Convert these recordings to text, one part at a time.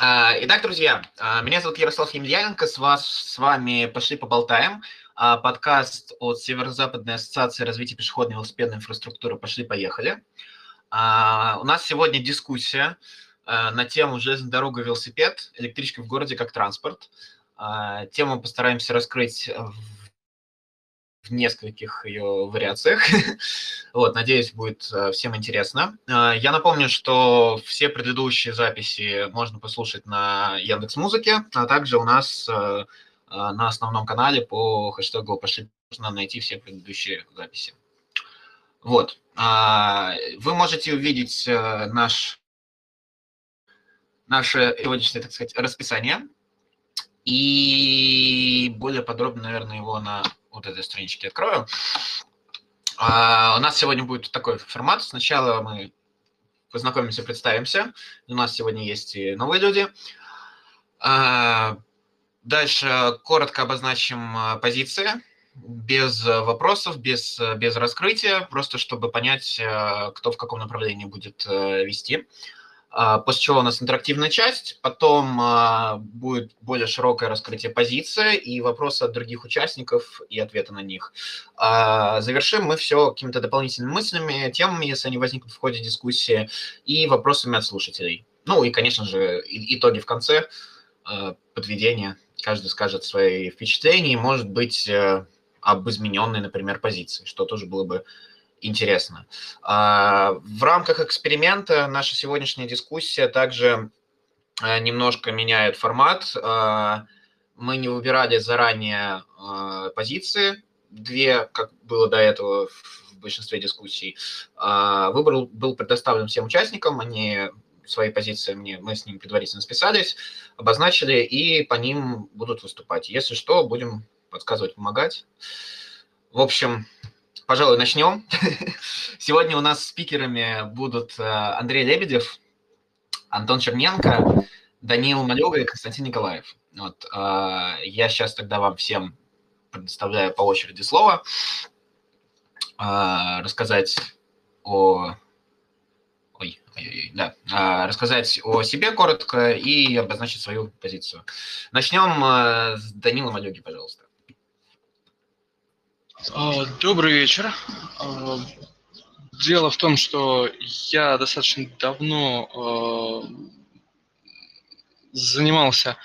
А, итак, друзья, а, меня зовут Ярослав Емельяненко, с, вас, с вами «Пошли поболтаем», а, подкаст от Северо-Западной ассоциации развития пешеходной и велосипедной инфраструктуры «Пошли-поехали». У нас сегодня дискуссия на тему «Железная дорога, велосипед, электричка в городе как транспорт». Тему постараемся раскрыть нескольких ее вариациях. вот, надеюсь, будет э, всем интересно. Э, я напомню, что все предыдущие записи можно послушать на Яндекс Музыке, а также у нас э, на основном канале по хэштегу «Пошли» можно найти все предыдущие записи. Вот. Вы можете увидеть наш, наше сегодняшнее, так сказать, расписание. И более подробно, наверное, его на вот этой страничке открою. А, у нас сегодня будет такой формат. Сначала мы познакомимся, представимся. У нас сегодня есть и новые люди. А, дальше коротко обозначим а, позиции, без вопросов, без, без раскрытия, просто чтобы понять, кто в каком направлении будет а, вести. А, после чего у нас интерактивная часть, потом а, будет более широкое раскрытие позиции и вопросы от других участников и ответы на них. А, завершим мы все какими-то дополнительными мыслями, темами, если они возникнут в ходе дискуссии, и вопросами от слушателей. Ну и, конечно же, итоги в конце, подведения. Каждый скажет свои впечатления, может быть, э, об измененной, например, позиции, что тоже было бы интересно. А, в рамках эксперимента наша сегодняшняя дискуссия также э, немножко меняет формат. А, мы не выбирали заранее а, позиции, две, как было до этого в большинстве дискуссий. Выбор был предоставлен всем участникам, они свои позиции мне, мы с ними предварительно списались, обозначили, и по ним будут выступать. Если что, будем подсказывать, помогать. В общем, пожалуй, начнем. Сегодня у нас спикерами будут э, Андрей Лебедев, Антон Черненко, Даниил Малюга и Константин Николаев. Вот, э, я сейчас тогда вам всем предоставляю по очереди слово, э, рассказать о... Ой, ой, ой, да, рассказать о себе коротко и обозначить свою позицию. Начнем с Данила Малюги, пожалуйста. А, добрый вечер. А, дело в том, что я достаточно давно а, занимался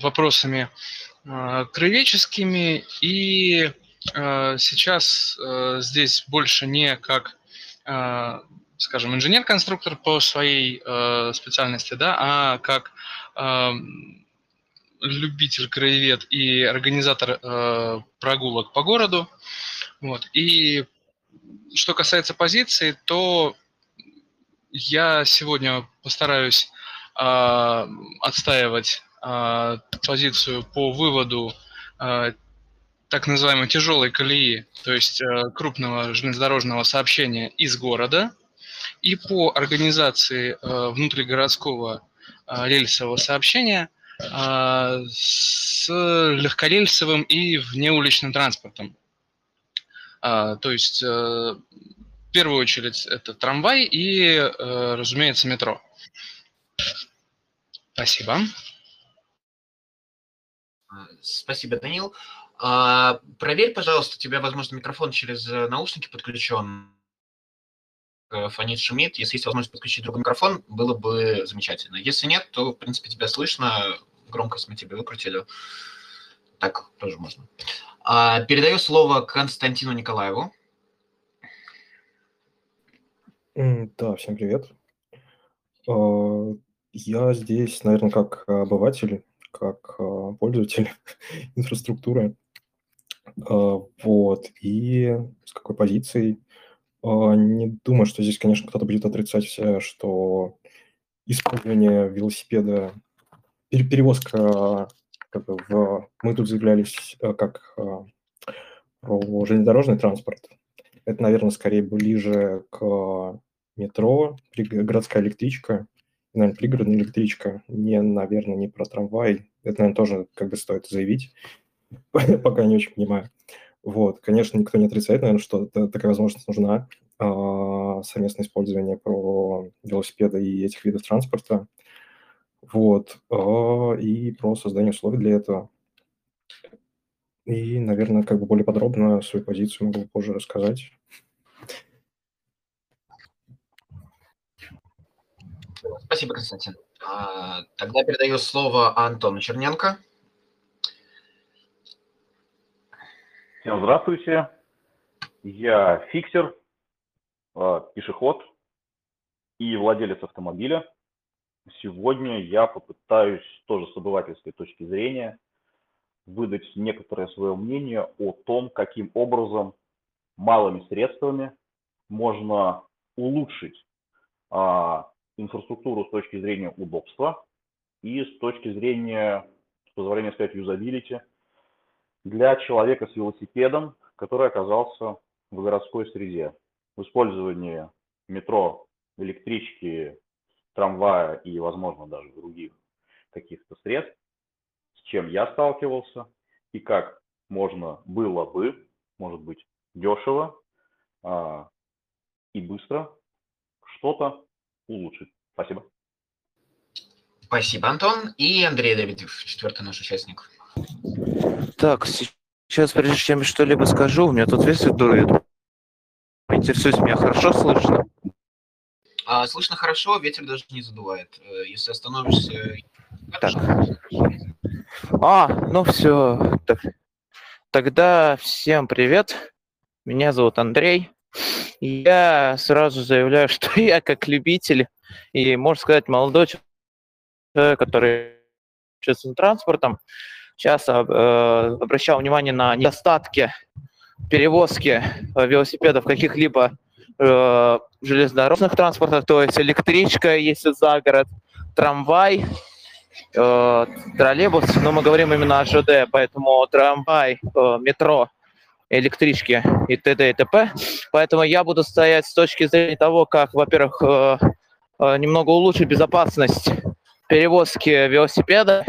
вопросами краеведческими, и сейчас здесь больше не как, скажем, инженер-конструктор по своей специальности, да, а как любитель краевед и организатор э, прогулок по городу. Вот. И что касается позиции, то я сегодня постараюсь э, отстаивать э, позицию по выводу э, так называемой тяжелой колеи, то есть э, крупного железнодорожного сообщения из города, и по организации э, внутригородского э, рельсового сообщения – с легкорельсовым и внеуличным транспортом. А, то есть, э, в первую очередь, это трамвай и, э, разумеется, метро. Спасибо. Спасибо, Данил. Проверь, пожалуйста, у тебя, возможно, микрофон через э, наушники подключен. Фонит, шумит. Если есть возможность подключить другой микрофон, было бы замечательно. Если нет, то, в принципе, тебя слышно громкость мы тебе выкрутили. Так тоже можно. А, передаю слово Константину Николаеву. Да, всем привет. А, я здесь, наверное, как обыватель, как а, пользователь инфраструктуры. А, вот. И с какой позицией? Не думаю, что здесь, конечно, кто-то будет отрицать, что использование велосипеда перевозка как бы, в... Мы тут заявлялись э, как э, про железнодорожный транспорт. Это, наверное, скорее ближе к метро, городская электричка, наверное, пригородная электричка, не, наверное, не про трамвай. Это, наверное, тоже как бы стоит заявить, пока не очень понимаю. Вот, конечно, никто не отрицает, наверное, что такая возможность нужна, а, совместное использование про велосипеды и этих видов транспорта. Вот. а, И про создание условий для этого. И, наверное, как бы более подробно свою позицию могу позже рассказать. Спасибо, Константин. А, Тогда передаю слово Антону Черненко. Всем здравствуйте. Я фиксер, э, пешеход и владелец автомобиля. Сегодня я попытаюсь тоже с обывательской точки зрения выдать некоторое свое мнение о том, каким образом малыми средствами можно улучшить а, инфраструктуру с точки зрения удобства и с точки зрения, с позволения сказать, юзабилити для человека с велосипедом, который оказался в городской среде. В использовании метро, электрички, трамвая и, возможно, даже других каких-то средств, с чем я сталкивался и как можно было бы, может быть, дешево а, и быстро что-то улучшить. Спасибо. Спасибо, Антон. И Андрей Давидов, четвертый наш участник. Так, сейчас, прежде чем что-либо скажу, у меня тут ветер дует. Интересуюсь, меня хорошо слышно? А, слышно хорошо, ветер даже не задувает. Э, Если остановишься... Так. А, ну все. Тогда всем привет. Меня зовут Андрей. Я сразу заявляю, что я как любитель и, можно сказать, молодой человек, который общественным транспортом, часто э, обращал внимание на недостатки перевозки э, велосипедов каких-либо э, железнодорожных транспортах, то есть электричка, если за город, трамвай, э, троллейбус, но мы говорим именно о ЖД, поэтому трамвай, э, метро, электрички и т.д. и т.п. Поэтому я буду стоять с точки зрения того, как, во-первых, э, э, немного улучшить безопасность перевозки велосипеда,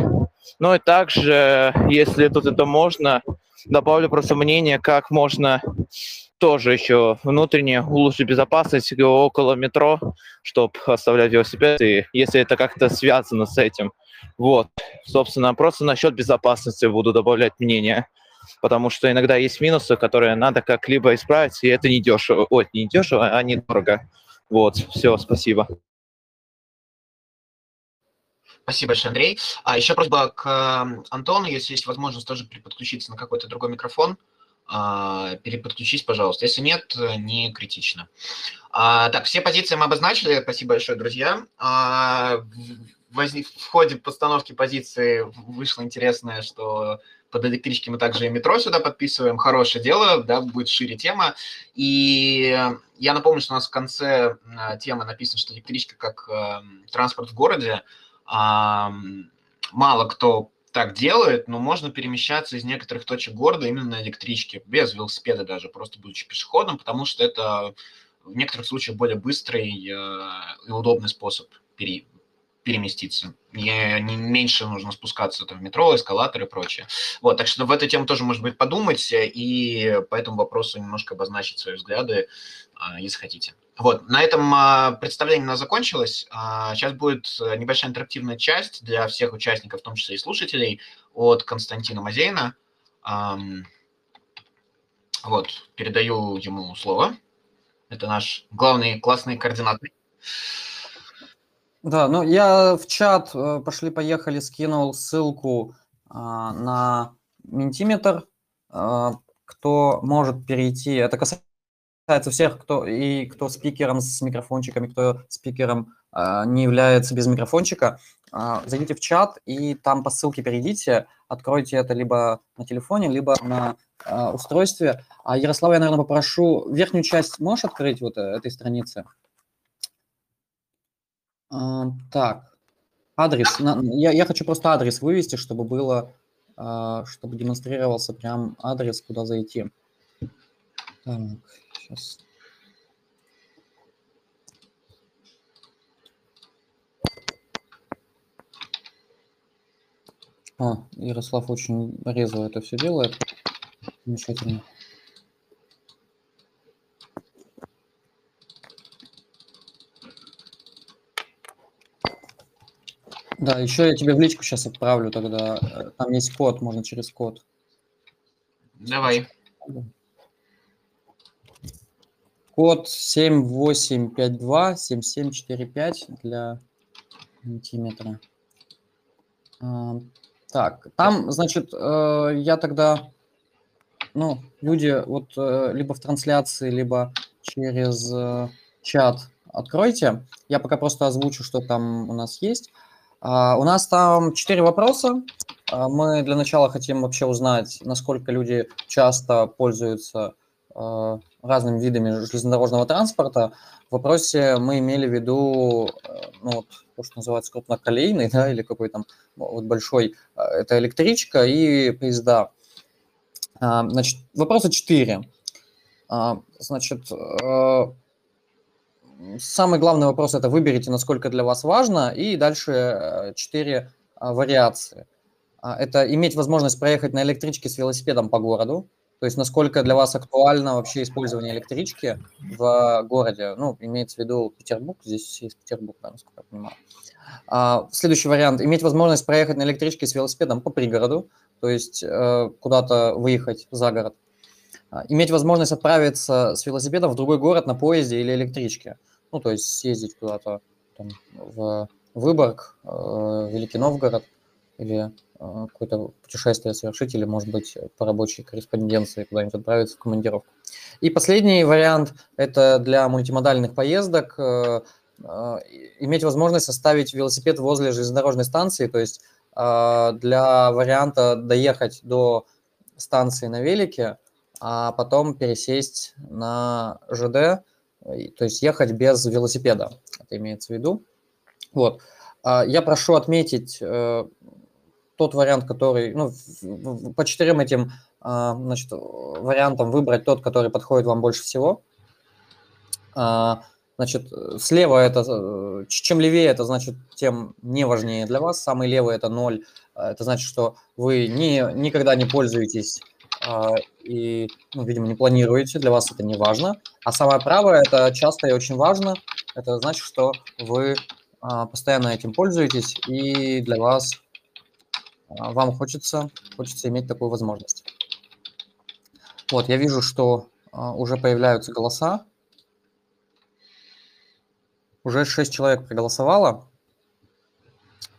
ну и также, если тут это можно, добавлю просто мнение, как можно тоже еще внутренне улучшить безопасность около метро, чтобы оставлять велосипед, и если это как-то связано с этим. Вот, собственно, просто насчет безопасности буду добавлять мнение, потому что иногда есть минусы, которые надо как-либо исправить, и это не дешево, ой, не дешево, а недорого. Вот, все, спасибо. Спасибо большое, Андрей. А еще просьба к э, Антону, если есть возможность тоже переподключиться на какой-то другой микрофон, а, переподключись, пожалуйста. Если нет, э, не критично. А, так, все позиции мы обозначили. Спасибо большое, друзья. А, в, ходе постановки позиции вышло интересное, что под электрички мы также и метро сюда подписываем. Хорошее дело, да, будет шире тема. И я напомню, что у нас в конце темы написано, что электричка как э, транспорт в городе – мало кто так делает, но можно перемещаться из некоторых точек города именно на электричке, без велосипеда даже, просто будучи пешеходом, потому что это в некоторых случаях более быстрый э, и удобный способ пере, переместиться. Не, не меньше нужно спускаться там, в метро, эскалатор и прочее. Вот, так что в эту тему тоже, может быть, подумать и по этому вопросу немножко обозначить свои взгляды, а, если хотите. Вот, на этом а, представление у нас закончилось. А, сейчас будет э, небольшая интерактивная часть для всех участников, в том числе и слушателей, от Константина Мазейна. Вот, передаю ему слово. Это наш главный классный координатор. Да, ну я в чат э, пошли-поехали скинул ссылку на Ментиметр, кто может перейти. Это касается касается всех, кто и кто спикером с микрофончиками, кто спикером э, не является без микрофончика, э, зайдите в чат и там по ссылке перейдите, откройте это либо на телефоне, либо на э, устройстве. А Ярослава я, наверное, попрошу верхнюю часть можешь открыть вот этой страницы? Э, так, адрес. На, я, я хочу просто адрес вывести, чтобы было, э, чтобы демонстрировался прям адрес, куда зайти. Так. Сейчас. А, Ярослав очень резво это все делает. Замечательно. Да, еще я тебе в личку сейчас отправлю тогда. Э, Там есть код, можно через код. Давай. Код 7852-7745 для мультиметра. А, Так, там, значит, э, я тогда, ну, люди вот э, либо в трансляции, либо через э, чат откройте. Я пока просто озвучу, что там у нас есть. А, У нас там четыре вопроса. А, Мы для начала хотим вообще узнать, насколько люди часто пользуются разными видами железнодорожного транспорта. В вопросе мы имели в виду, э, ну, вот, то, что называется крупноколейный, да, или какой там вот большой, э, это электричка и поезда. А, Значит, вопроса четыре. А, Значит, э, самый главный вопрос – это выберите, насколько для вас важно, и дальше э, четыре вариации. А, Это иметь возможность проехать на электричке с велосипедом по городу, то есть насколько для вас актуально вообще использование электрички в городе. Ну, имеется в виду Петербург, здесь все из Петербурга, насколько я понимаю. А, Следующий вариант – иметь возможность проехать на электричке с велосипедом по пригороду, то есть э, куда-то выехать за город. А, Иметь возможность отправиться с велосипедом в другой город на поезде или электричке. Ну, то есть съездить куда-то в Выборг, э, Великий Новгород или э, какое-то путешествие совершить, или, может быть, по рабочей корреспонденции куда-нибудь отправиться в командировку. И последний вариант – это для мультимодальных поездок э, э, иметь возможность оставить велосипед возле железнодорожной станции, то есть для варианта доехать до станции на велике, а потом пересесть на ЖД, то есть ехать без велосипеда, это имеется в виду. Вот. Я прошу отметить тот вариант, который, ну, по четырем этим а, значит, вариантам выбрать тот, который подходит вам больше всего. А, Значит, слева это, э, чем левее, это значит, тем не важнее для вас. Самый левый это ноль. А, Это значит, что вы не, никогда не пользуетесь и, ну, видимо, не планируете, для вас это не важно. А самое правое – это часто и очень важно. Это значит, что вы постоянно этим пользуетесь, и для вас, вам хочется, хочется иметь такую возможность. Вот, я вижу, что а, уже появляются голоса. Уже 6 человек проголосовало.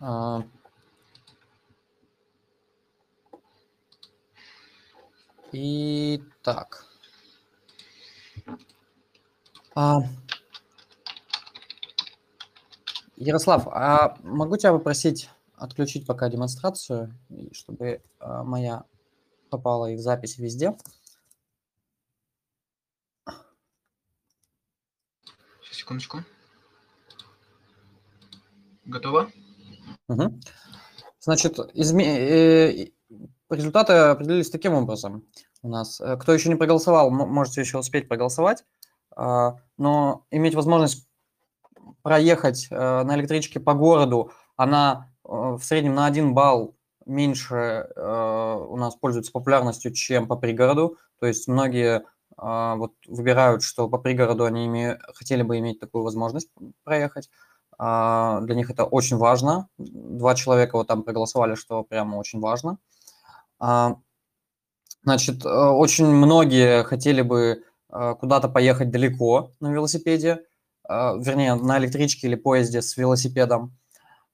А, И так. А, Ярослав, а могу тебя попросить отключить пока демонстрацию, чтобы а, моя попала и в запись везде? Сейчас, секундочку. Готово? Мгм. Значит, изме- э, результаты определились таким образом у нас. Э, Кто еще не проголосовал, можете еще успеть проголосовать, а, но иметь возможность проехать э, на электричке по городу, она в среднем на 1 балл меньше э, у нас пользуется популярностью, чем по пригороду. То есть многие а, вот выбирают, что по пригороду они име- хотели бы иметь такую возможность проехать. А, Для них это очень важно. Два человека вот там проголосовали, что прямо очень важно. А, Значит, э, очень многие хотели бы э, куда-то поехать далеко на велосипеде, э, вернее, на электричке или поезде с велосипедом.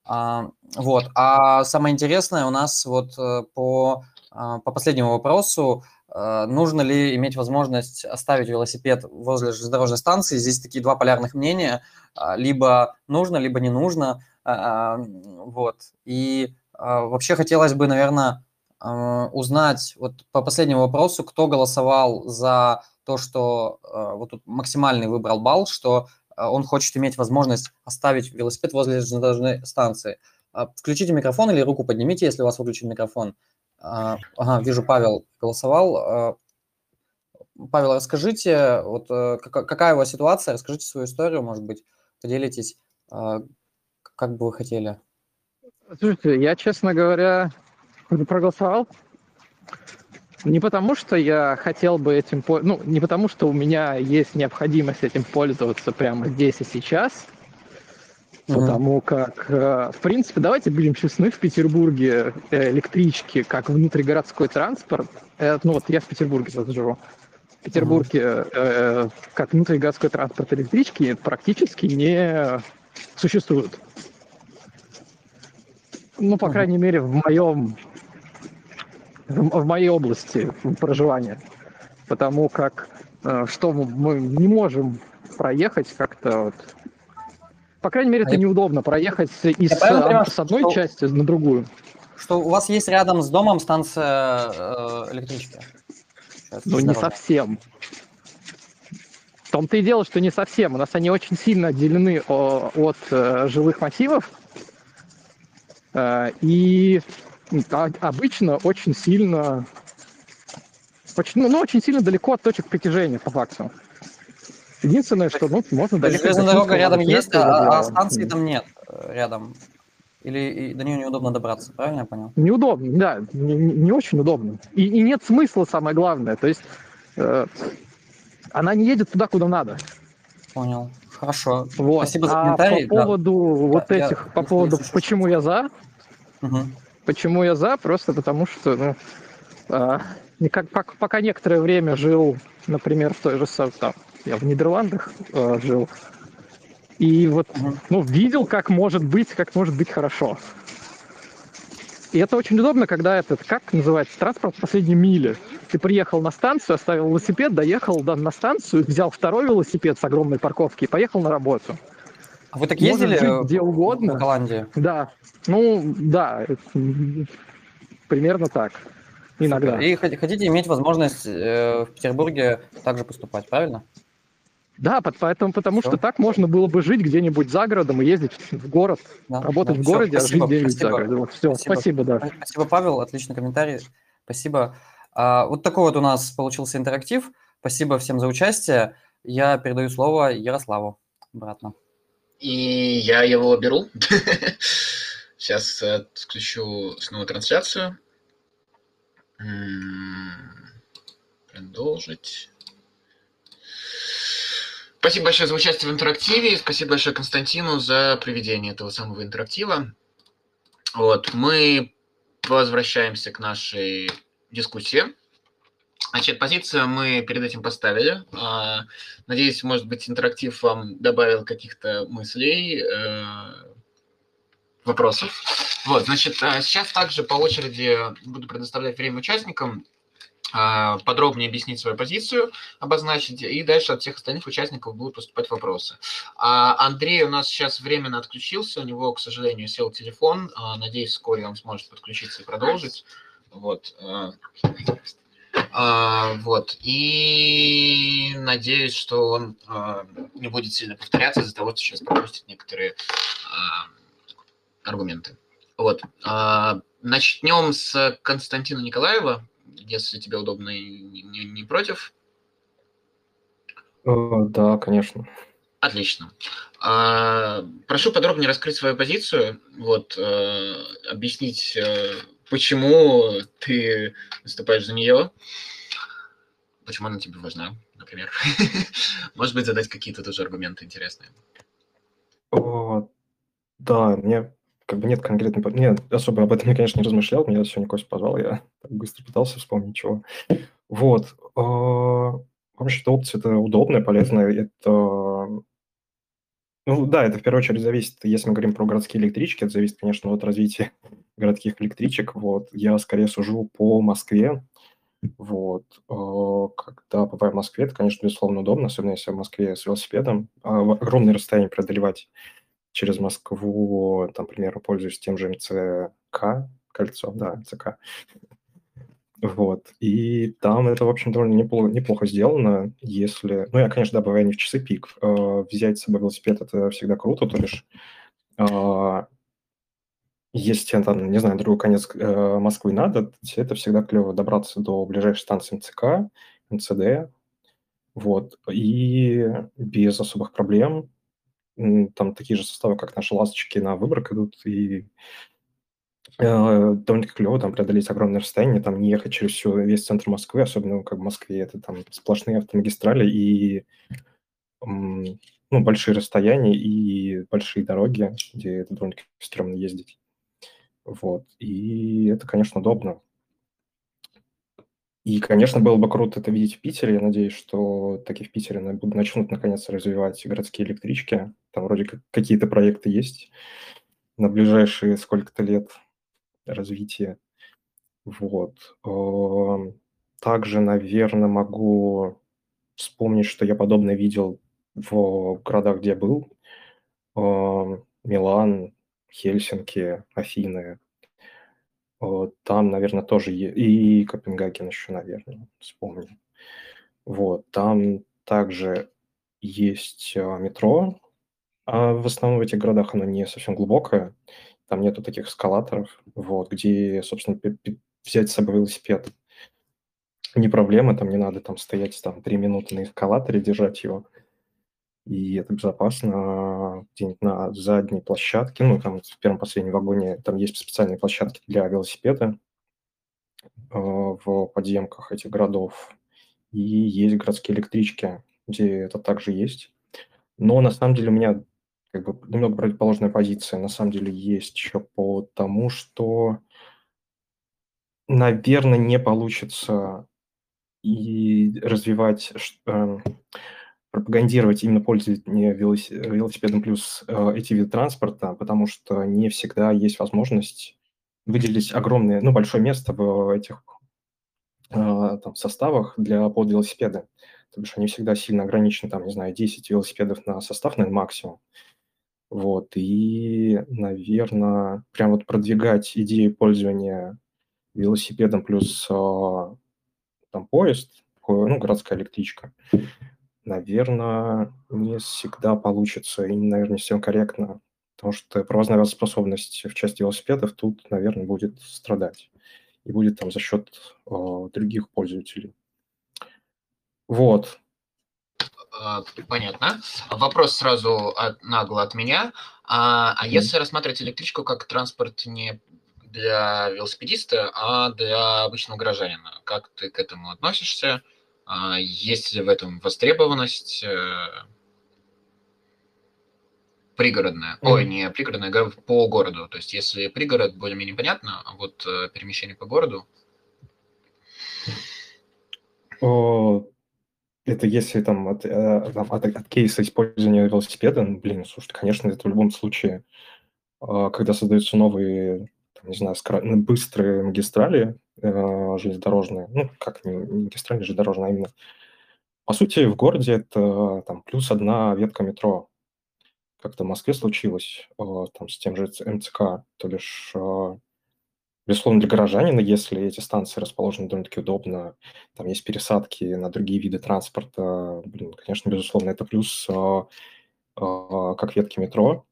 А, Вот. А самое интересное у нас вот э, по, а, по последнему вопросу, э, нужно ли иметь возможность оставить велосипед возле железнодорожной станции. Здесь такие два полярных мнения. А, Либо нужно, либо не нужно. Вот. И вообще хотелось бы, наверное, узнать вот по последнему вопросу, кто голосовал за то, что а, вот тут максимальный выбрал балл, что он хочет иметь возможность оставить велосипед возле железнодорожной станции. А, Включите микрофон или руку поднимите, если у вас выключен микрофон. А, Ага, вижу, Павел голосовал. А, Павел, расскажите, вот э, кака- какая у вас ситуация, расскажите свою историю, может быть, поделитесь, а, как бы вы хотели. Слушайте, я, честно говоря, проголосовал. Не потому, что я хотел бы этим... Ну, не потому, что у меня есть необходимость этим пользоваться прямо здесь и сейчас. Мгм. Потому как, э, в принципе, давайте будем честны, в Петербурге э, электрички как внутригородской транспорт, э, ну вот я в Петербурге сейчас живу, в Петербурге э, как внутригородской транспорт электрички практически не существуют. Ну, по Мгм. крайней мере, в моем в, в моей области проживания. Потому как э, что мы, не можем проехать как-то вот. По крайней мере, А это я- неудобно проехать из понимаю, с одной что- части на другую. Что у вас есть рядом с домом станция э, электрички? Сейчас, Ну, не совсем. В том-то и дело, что не совсем. У нас они очень сильно отделены о- от э, жилых массивов. Э, и а- обычно очень сильно... Очень, ну, ну, очень сильно далеко от точек притяжения, по факту. Единственное, что ну, можно доехать железная до дорога рядом есть, а, а станции там нет э, рядом. Или до нее неудобно добраться, правильно я понял? Неудобно, да, не, не- очень удобно. И, и нет смысла, самое главное. То есть э, она не едет туда, куда надо. Понял. Хорошо. Вот. Спасибо за а комментарий, по да. поводу вот я- этих, по если- поводу, если почему я за, Мгм. Почему я за, просто потому что, ну, а, пок- пока некоторое время жил, например, в той же там, я в Нидерландах э, жил, и вот, ну, видел, как может быть, как может быть хорошо. И это очень удобно, когда этот, как называется, транспорт последней мили. Ты приехал на станцию, оставил велосипед, доехал до- на станцию, взял второй велосипед с огромной парковки и поехал на работу. А вы так ездили жить э, где угодно. в Голландии? Да, ну, да, примерно так. Иногда. И хот- хотите иметь возможность э, в Петербурге также поступать, правильно? Да, поэтому, потому Всё. что так можно было бы жить где-нибудь за городом и ездить в город, Да, работать да. в городе, спасибо, а жить где-нибудь за городом. Вот, все, Спасибо. спасибо, да. Спа- Спасибо, Павел, отличный комментарий. Спасибо. А, вот такой вот у нас получился интерактив. Спасибо всем за участие. Я передаю слово Ярославу обратно. И я его беру. Сейчас включу снова трансляцию. М, Продолжить. Спасибо большое за участие в интерактиве. Спасибо большое Константину за проведение этого самого интерактива. Вот, мы возвращаемся к нашей дискуссии. Значит, позицию мы перед этим поставили. А, Надеюсь, может быть, интерактив вам добавил каких-то мыслей, э, вопросов. Вот, значит, а, сейчас также по очереди буду предоставлять время участникам а, подробнее объяснить свою позицию, обозначить, и дальше от всех остальных участников будут поступать вопросы. А Андрей у нас сейчас временно отключился, у него, к сожалению, сел телефон. А, Надеюсь, вскоре он сможет подключиться и продолжить. Вот. А, вот. И надеюсь, что он а, не будет сильно повторяться из-за того, что сейчас пропустит некоторые а, аргументы. Вот. А, начнем с Константина Николаева, если тебе удобно и не, не- не против. Э, Да, конечно. Отлично. А, прошу подробнее раскрыть свою позицию, вот, э, объяснить, э, почему ты выступаешь за нее, почему она тебе важна, например. Может быть, задать какие-то тоже аргументы интересные. Да, мне как бы нет конкретной... Нет, особо об этом я, конечно, не размышлял. Меня сегодня Кость позвал, я быстро пытался вспомнить чего. Вот. а, Вообще-то опция это удобная, полезная. Это... Ну да, это в первую очередь зависит, если мы говорим про городские электрички, это зависит, конечно, от развития городских электричек. Вот. Я скорее сужу по Москве. Вот. А, Когда бываю в Москве, это, конечно, безусловно удобно, особенно если в Москве с велосипедом. А огромные расстояния преодолевать через Москву, там, к примеру, пользуюсь тем же МЦК, кольцо, да, МЦК. Вот. И там это, в общем, довольно неплохо, неплохо сделано, если... Ну, я, конечно, да, бываю не в часы пик. э, Взять с собой велосипед – это всегда круто, то лишь а, если, там, не знаю, другой конец э, Москвы надо, это всегда клево добраться до ближайшей станции МЦК, МЦД, вот, и без особых проблем Там такие же составы, как наши ласточки на выборок идут, и э, довольно-таки клево там преодолеть огромное расстояние, там не ехать через всю, весь центр Москвы, особенно как в Москве, это там сплошные автомагистрали, и ну, большие расстояния и большие дороги, где это довольно-таки стрёмно ездить. Вот. И это, конечно, удобно. И, конечно, было бы круто это видеть в Питере. Я надеюсь, что таки в Питере начнут наконец развивать городские электрички. Там вроде как какие-то проекты есть на ближайшие сколько-то лет развития. Вот. Также, наверное, могу вспомнить, что я подобное видел в городах, где был. Милан, Хельсинки, Афины. Там, наверное, тоже и Копенгаген еще, наверное, вспомню. Вот, там также есть а, метро, а в основном в этих городах оно не совсем глубокое, там нету таких эскалаторов, вот, где, собственно, взять с собой велосипед. Не проблема, там не надо там стоять там три минуты на эскалаторе, держать его. И это безопасно где-нибудь на задней площадке, ну, там в первом последнем вагоне, там есть специальные площадки для велосипеда э, в подземках этих городов, и есть городские электрички, где это также есть. Но на самом деле у меня как бы немного противоположная позиция, на самом деле есть еще по тому, что, наверное, не получится и развивать э, пропагандировать именно пользование велосипедом плюс э, эти виды транспорта, потому что не всегда есть возможность выделить огромное, ну, большое место в этих э, там, составах для под велосипеда. То бишь они всегда сильно ограничены, там, не знаю, 10 велосипедов на состав, наверное, максимум. Вот, и, наверное, прям вот продвигать идею пользования велосипедом плюс э, там поезд, ну, городская электричка, наверное, не всегда получится и, наверное, не всем корректно, потому что провозная способность в части велосипедов тут, наверное, будет страдать и будет там за счет э, других пользователей. Вот. А, понятно. Вопрос сразу от, нагло от меня. А, а если рассматривать электричку как транспорт не для велосипедиста, а для обычного гражданина, как ты к этому относишься? А есть ли в этом востребованность э, пригородная? Mm-hmm. Ой, не пригородная, а по городу. То есть, если пригород более-менее понятно, а вот э, перемещение по городу. Это если там от, э, там, от, от кейса использования велосипеда, ну, блин, слушай, конечно, это в любом случае, когда создаются новые не знаю, ну, быстрые магистрали э, железнодорожные, ну, как не, магистрали железнодорожные, а именно. По сути, в городе это там плюс одна ветка метро. Как-то в Москве случилось э, там с тем же МЦК, то бишь, э, безусловно, для горожанина, если эти станции расположены довольно-таки удобно, там есть пересадки на другие виды транспорта, блин, конечно, безусловно, это плюс э, э, как ветки метро,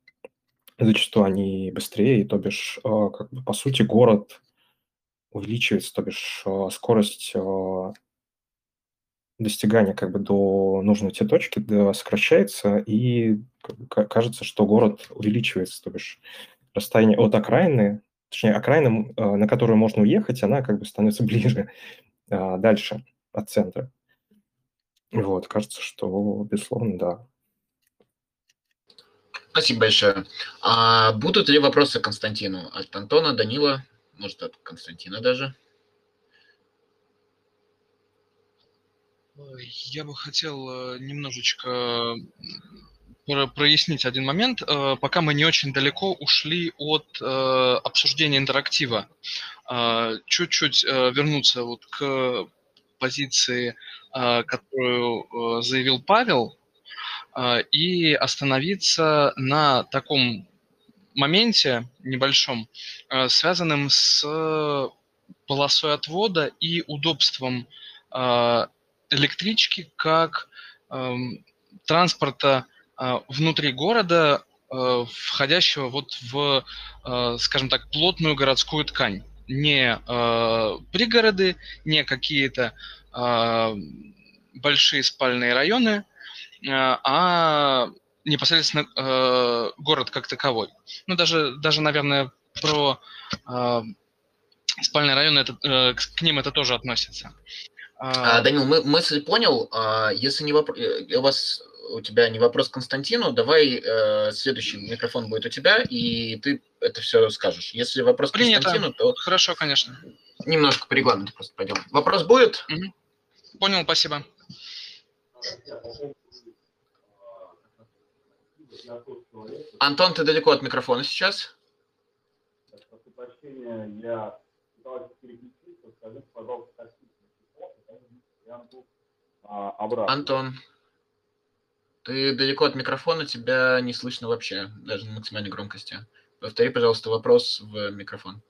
зачастую они быстрее, и, то бишь, а, как бы, по сути, город увеличивается, то бишь скорость достигания как бы до нужной тебе точки да, сокращается, и кажется, что город увеличивается, то бишь расстояние от окраины, точнее, окраина, на которую можно уехать, она как бы становится ближе, дальше от центра. Вот, кажется, что, безусловно, да. Спасибо большое. А будут ли вопросы к Константину от Антона, Данила, может, от Константина даже? Я бы хотел э, немножечко прояснить один момент, э, пока мы не очень далеко ушли от э, обсуждения интерактива. Чуть-чуть вернуться вот к позиции, которую заявил Павел, и остановиться на таком моменте небольшом, связанном с полосой отвода и удобством электрички как транспорта внутри города, входящего вот в, скажем так, плотную городскую ткань. Не пригороды, не какие-то большие спальные районы, а непосредственно город как таковой. Ну, даже, даже наверное, про э, спальные районы, это, э, к ним это тоже относится. А, А, Данил, мы, мысль понял. А, Если не вопрос, у вас у тебя не вопрос к Константину, давай э, следующий микрофон будет у тебя, и ты это все скажешь. Если вопрос к Принято. Константину, то Хорошо, конечно. немножко по регламенту просто пойдем. Вопрос будет? Понял, спасибо. Антон, ты далеко от микрофона сейчас? Антон, ты далеко от микрофона, тебя не слышно вообще, даже на максимальной громкости. Повтори, пожалуйста, вопрос в микрофон.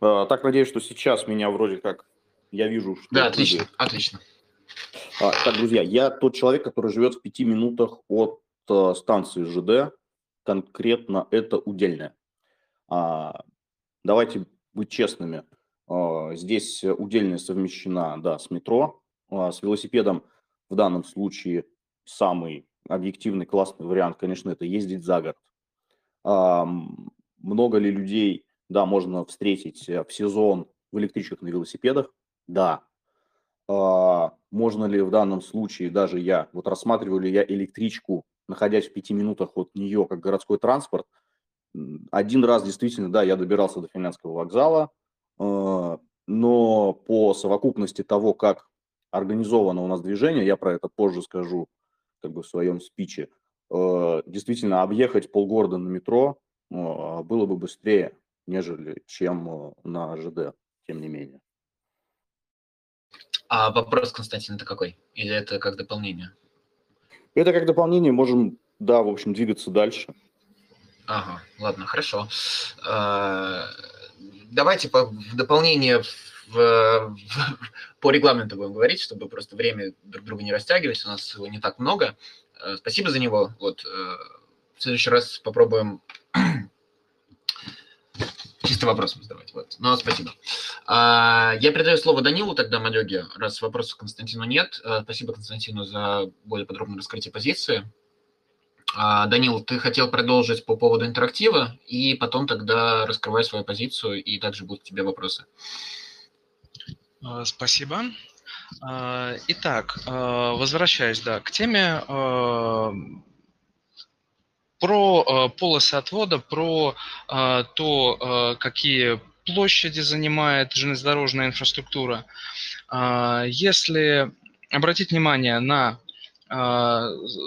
А, Так, надеюсь, что сейчас меня вроде как я вижу, что... Да, отлично, отлично. А, Так, друзья, я тот человек, который живет в пяти минутах от э, станции ЖД, конкретно это Удельная. А, Давайте быть честными. А, Здесь Удельная совмещена, да, с метро, А, с велосипедом в данном случае самый объективный классный вариант, конечно, это ездить за город. Много ли людей, да, можно встретить э, в сезон в электричках на велосипедах? Да. Можно ли в данном случае, даже я, вот рассматриваю ли я электричку, находясь в пяти минутах от нее, как городской транспорт? Один раз действительно, да, я добирался до Финляндского вокзала, э, но по совокупности того, как организовано у нас движение, я про это позже скажу как бы в своем спиче, э, действительно объехать полгорода на метро э, было бы быстрее, нежели чем на ЖД, тем не менее. А вопрос, Константин, это какой? Или это как дополнение? Это как дополнение, можем, да, в общем, двигаться дальше. Ага, ладно, хорошо. А, Давайте по, в дополнение в- в- по регламенту будем говорить, чтобы просто время друг друга не растягивать. У нас его не так много. Э, Спасибо за него. Вот э, в следующий раз попробуем чисто вопросом задавать. Вот. Но спасибо. А, Я передаю слово Данилу тогда, Малеге, раз вопросов Константину нет. Спасибо Константину за более подробное раскрытие позиции. А, Данил, ты хотел продолжить по поводу интерактива, и потом тогда раскрывай свою позицию, и также будут тебе вопросы. Э, Спасибо. Э, Итак, возвращаясь, да, к теме про полосы отвода, про то, какие площади занимает железнодорожная инфраструктура. А, Если обратить внимание на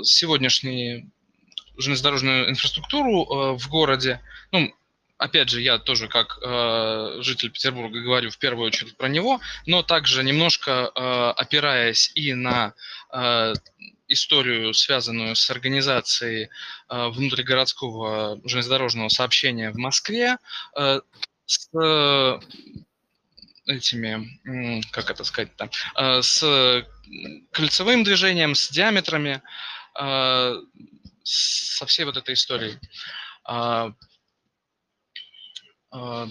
сегодняшнюю железнодорожную инфраструктуру э, в городе, ну, опять же, я тоже как э, житель Петербурга говорю в первую очередь про него, но также немножко э, опираясь и на э, историю, связанную с организацией э, внутригородского железнодорожного сообщения в Москве, э, с э, этими, как это сказать там, э, с кольцевым движением, с диаметрами, э, со всей вот этой историей. А, а,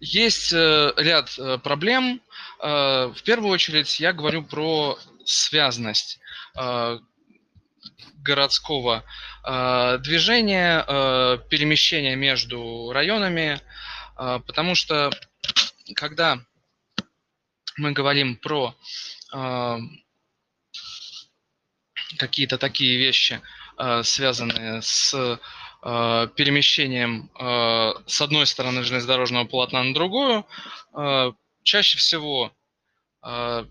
Есть э, ряд э, проблем. Э, В первую очередь я говорю про связность городского движения, перемещения между районами, потому что когда мы говорим про какие-то такие вещи, связанные с э, перемещением э, с одной стороны железнодорожного полотна на другую, э, чаще всего э,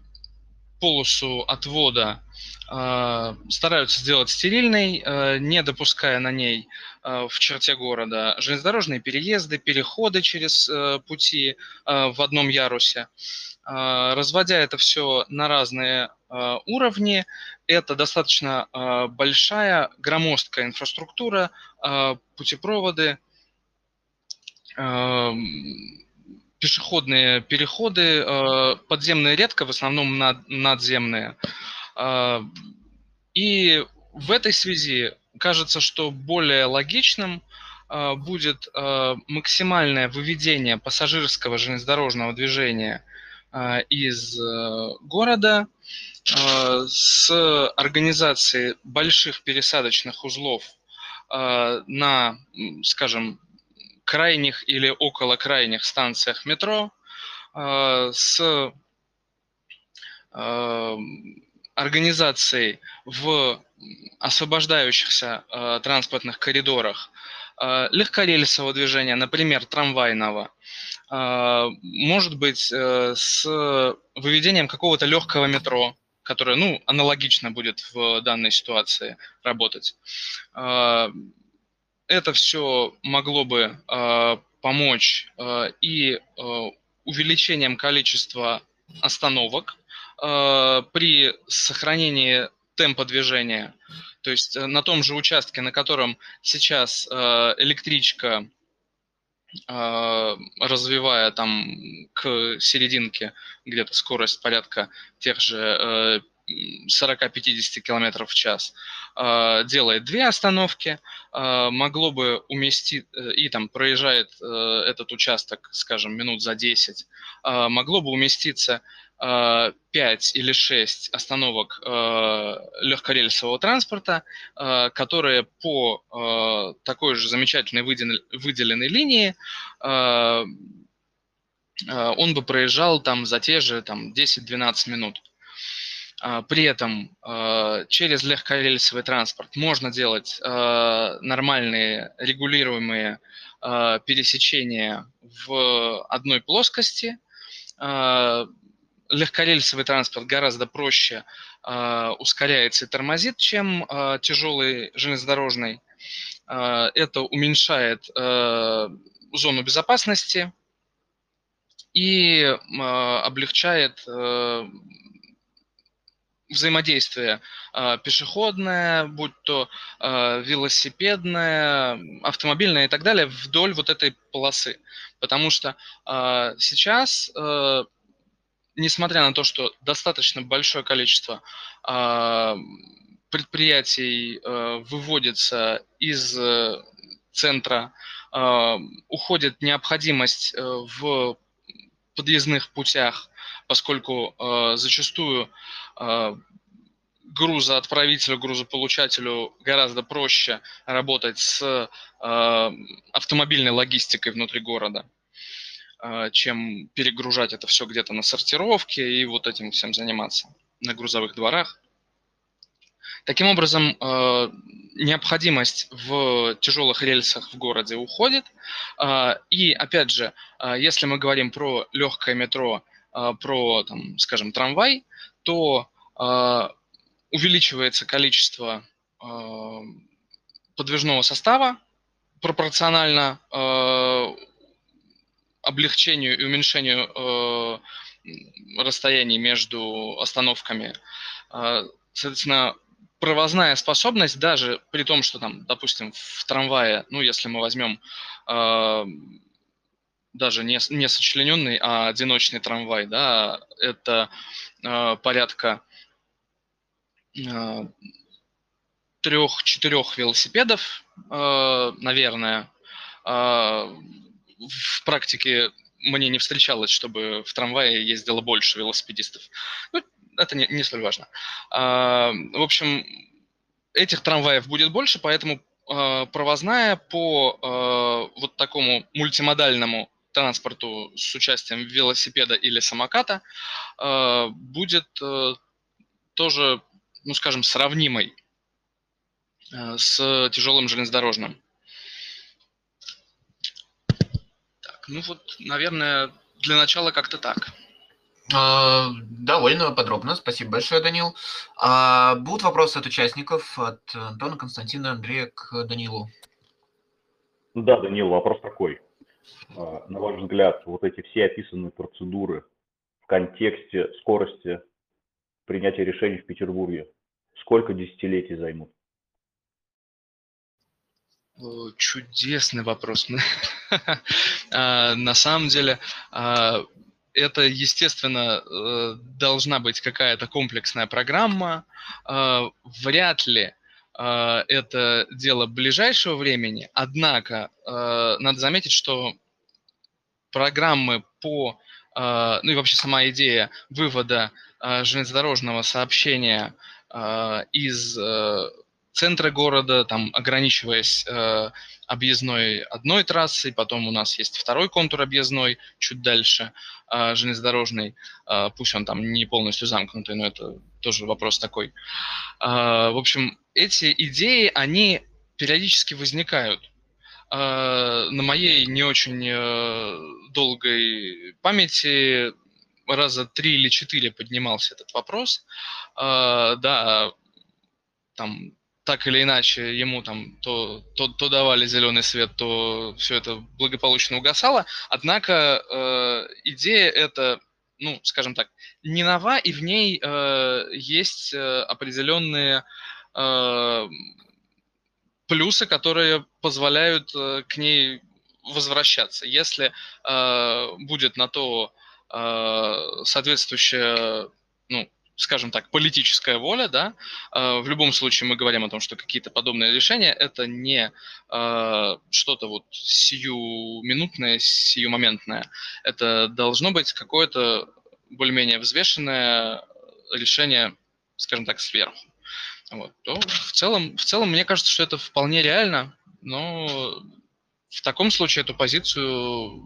полосу отвода э, стараются сделать стерильной, э, не допуская на ней э, в черте города железнодорожные переезды, переходы через э, пути э, в одном ярусе. Э, Разводя это все на разные э, уровни, это достаточно э, большая, громоздкая инфраструктура, э, путепроводы, э, пешеходные переходы, подземные редко, в основном над, надземные. И в этой связи кажется, что более логичным будет максимальное выведение пассажирского железнодорожного движения из э, города с организацией больших пересадочных узлов на, скажем, крайних или около крайних станциях метро с организацией в освобождающихся транспортных коридорах легкорельсового движения, например, трамвайного, может быть с выведением какого-то легкого метро, которое, ну, аналогично будет в данной ситуации работать. Это все могло бы помочь и увеличением количества остановок при сохранении темпа движения. То есть на том же участке, на котором сейчас электричка развивая там к серединке где-то скорость порядка тех же 40-50 км в час, делает две остановки, могло бы уместить, и там проезжает этот участок, скажем, минут за 10, могло бы уместиться 5 или 6 остановок легкорельсового транспорта, которые по такой же замечательной выделенной линии он бы проезжал там за те же там, 10-12 минут. При этом через легкорельсовый транспорт можно делать нормальные регулируемые пересечения в одной плоскости, легкорельсовый транспорт гораздо проще э, ускоряется и тормозит, чем э, тяжелый железнодорожный. Э, это уменьшает зону безопасности и облегчает взаимодействие пешеходное, будь то велосипедное, автомобильное и так далее, вдоль вот этой полосы. Потому что сейчас несмотря на то, что достаточно большое количество э, предприятий э, выводится из э, центра, э, уходит необходимость э, в подъездных путях, поскольку э, зачастую э, грузоотправителю, грузополучателю гораздо проще работать с э, автомобильной логистикой внутри города. А, чем перегружать это все где-то на сортировке и вот этим всем заниматься на грузовых дворах. Таким образом, а, необходимость в тяжелых рельсах в городе уходит. А, и, опять же, если мы говорим про легкое метро, про, там, скажем, трамвай, то увеличивается количество подвижного состава пропорционально облегчению и уменьшению э, расстояний между остановками. Э, соответственно, провозная способность, даже при том, что там, допустим, в трамвае, ну, если мы возьмем э, даже не, не сочлененный, а одиночный трамвай, да, это э, порядка э, трех-четырех велосипедов, э, наверное, в практике мне не встречалось, чтобы в трамвае ездило больше велосипедистов. Ну, это не, не столь важно. А, в общем, этих трамваев будет больше, поэтому а, провозная по а, вот такому мультимодальному транспорту с участием велосипеда или самоката а, будет а, тоже, ну скажем, сравнимой а, с тяжелым железнодорожным. Ну вот, наверное, для начала как-то так. А, довольно подробно. Спасибо большое, Данил. А, будут вопросы от участников, от Антона, Константина, Андрея к Данилу? Да, Данил, вопрос такой. А, на ваш взгляд, вот эти все описанные процедуры в контексте скорости принятия решений в Петербурге, сколько десятилетий займут? Чудесный вопрос. А, на самом деле, а, это, естественно, э, должна быть какая-то комплексная программа. А, вряд ли это дело ближайшего времени, однако надо заметить, что программы по, ну и вообще сама идея вывода железнодорожного сообщения из центра города, там ограничиваясь э, объездной одной трассой, потом у нас есть второй контур объездной чуть дальше, э, железнодорожный, э, пусть он там не полностью замкнутый, но это тоже вопрос такой. Э, в общем, эти идеи, они периодически возникают. На моей не очень э, долгой памяти раза три или четыре поднимался этот вопрос. Да, там так или иначе ему там то, то, то давали зеленый свет, то все это благополучно угасало. Однако э, идея эта, ну, скажем так, не нова, и в ней э, есть э, определенные э, плюсы, которые позволяют э, к ней возвращаться. Если э, будет на то э, соответствующая, ну, скажем так, политическая воля, да, э, в любом случае мы говорим о том, что какие-то подобные решения это не э, что-то вот сиюминутное, сиюмоментное. Это должно быть какое-то более-менее взвешенное решение, скажем так, сверху. Вот. То в целом, в целом, мне кажется, что это вполне реально, но в таком случае эту позицию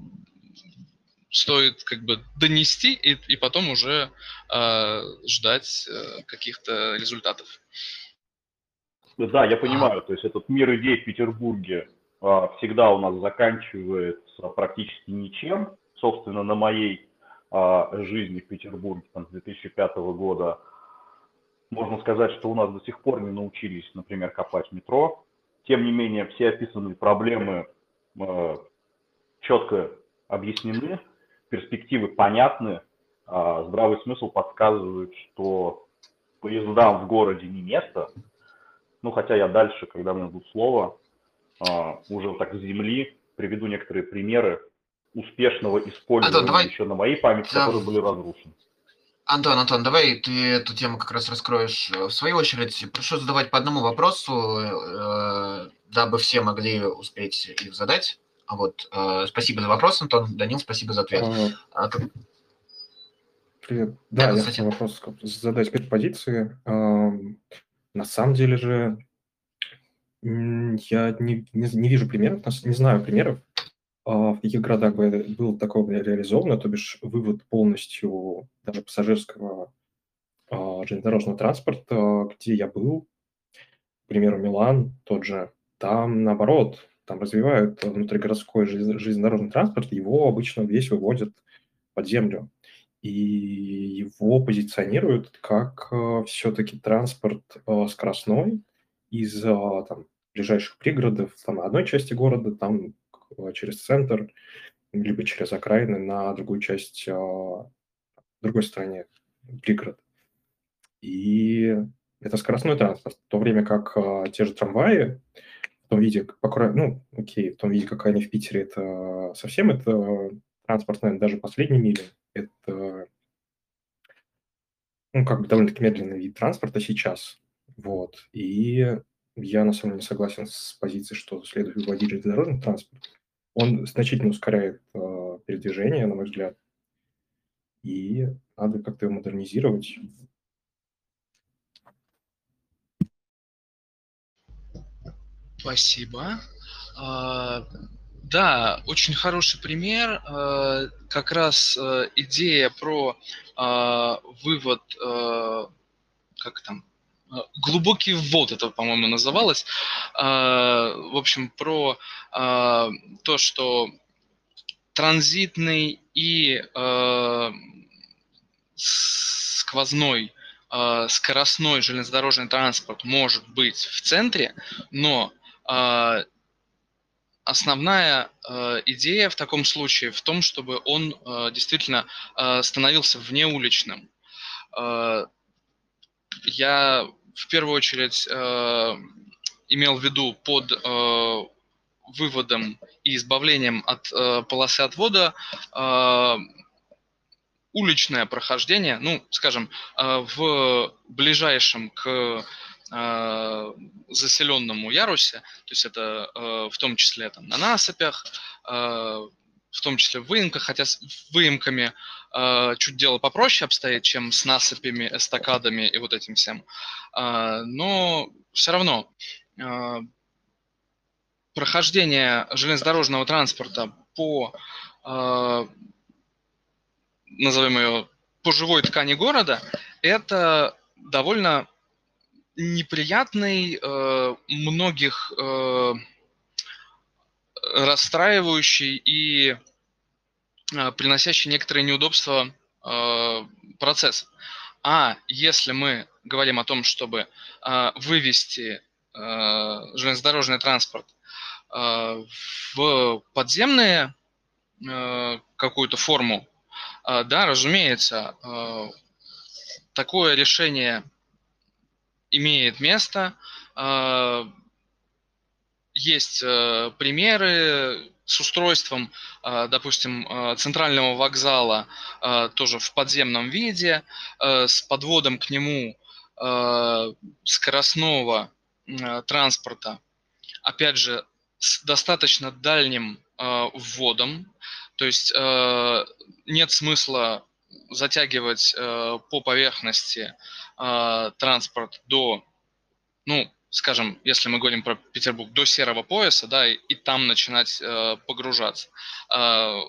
стоит как бы донести и, и потом уже э, ждать э, каких-то результатов. Да, я понимаю, то есть этот мир идей в Петербурге э, всегда у нас заканчивается практически ничем. Собственно, на моей э, жизни в Петербурге там, с 2005 года можно сказать, что у нас до сих пор не научились, например, копать метро. Тем не менее, все описанные проблемы э, четко объяснены, перспективы понятны, а здравый смысл подсказывает, что поездам в городе не место. Ну, хотя я дальше, когда мне дадут слово, а, уже так с земли приведу некоторые примеры успешного использования Антон, давай... еще на моей памяти, да. которые были разрушены. Антон, Антон, давай ты эту тему как раз раскроешь в свою очередь. Прошу задавать по одному вопросу, э, дабы все могли успеть их задать. А вот, э, спасибо за вопрос, Антон. Данил, спасибо за ответ. А, как... Привет. Да, да я хотел вопрос задать по позиции. На самом деле же я не, не, не вижу примеров, не знаю примеров, а, в каких городах бы было такое реализовано, то бишь вывод полностью даже пассажирского а, железнодорожного транспорта, где я был, к примеру, Милан, тот же, там наоборот, там развивают внутригородской железнодорожный транспорт, его обычно весь выводят под землю. И его позиционируют как э, все-таки транспорт э, скоростной из там, ближайших пригородов, там, одной части города, там через центр, либо через окраины на другую часть, другой стороне, пригород. И это скоростной транспорт, в то время как те же трамваи, в том виде, ну, окей, в том виде, как они в Питере, это совсем это транспорт, наверное, даже последней мили. Это, ну, как бы довольно-таки медленный вид транспорта сейчас. Вот. И я, на самом деле, не согласен с позицией, что следует выводить железнодорожный транспорт. Он значительно ускоряет э, передвижение, на мой взгляд. И надо как-то его модернизировать. Спасибо. А, да, очень хороший пример. А, как раз а, идея про вывод, как там, глубокий ввод это, по-моему, называлось. В общем, про то, что транзитный и сквозной скоростной железнодорожный транспорт может быть в центре, но а, основная э, идея в таком случае в том, чтобы он э, действительно становился внеуличным. Я в первую очередь имел в виду под выводом и избавлением от полосы отвода уличное прохождение, ну, скажем, в ближайшем к заселенному ярусе, то есть это э, в том числе там, на насыпях, э, в том числе в выемках, хотя с выемками э, чуть дело попроще обстоит, чем с насыпями, эстакадами и вот этим всем. Э, но все равно э, прохождение железнодорожного транспорта по, э, назовем ее, по живой ткани города, это довольно неприятный, э, многих э, расстраивающий и э, приносящий некоторые неудобства процесс. А если мы говорим о том, чтобы вывести железнодорожный транспорт в подземные какую-то форму, да, разумеется, такое решение имеет место. Э, есть э, примеры с устройством, э, допустим, э, центрального вокзала э, тоже в подземном виде, э, с подводом к нему скоростного транспорта, опять же, с достаточно дальним вводом, то есть нет смысла затягивать э, по поверхности э, транспорт до, ну, скажем, если мы говорим про Петербург, до серого пояса, да, и, и там начинать э, погружаться. Э,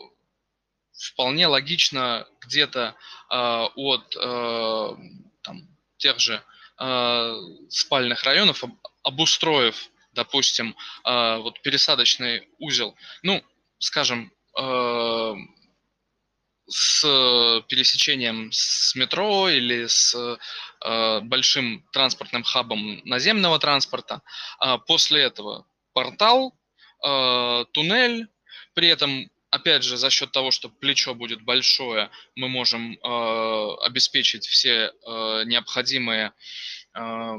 вполне логично где-то э, от э, там, тех же э, спальных районов, об, обустроив, допустим, э, вот пересадочный узел, ну, скажем, э, с пересечением с метро или с э, большим транспортным хабом наземного транспорта. А после этого портал, э, туннель, при этом опять же, за счет того, что плечо будет большое, мы можем э, обеспечить все э, необходимые э,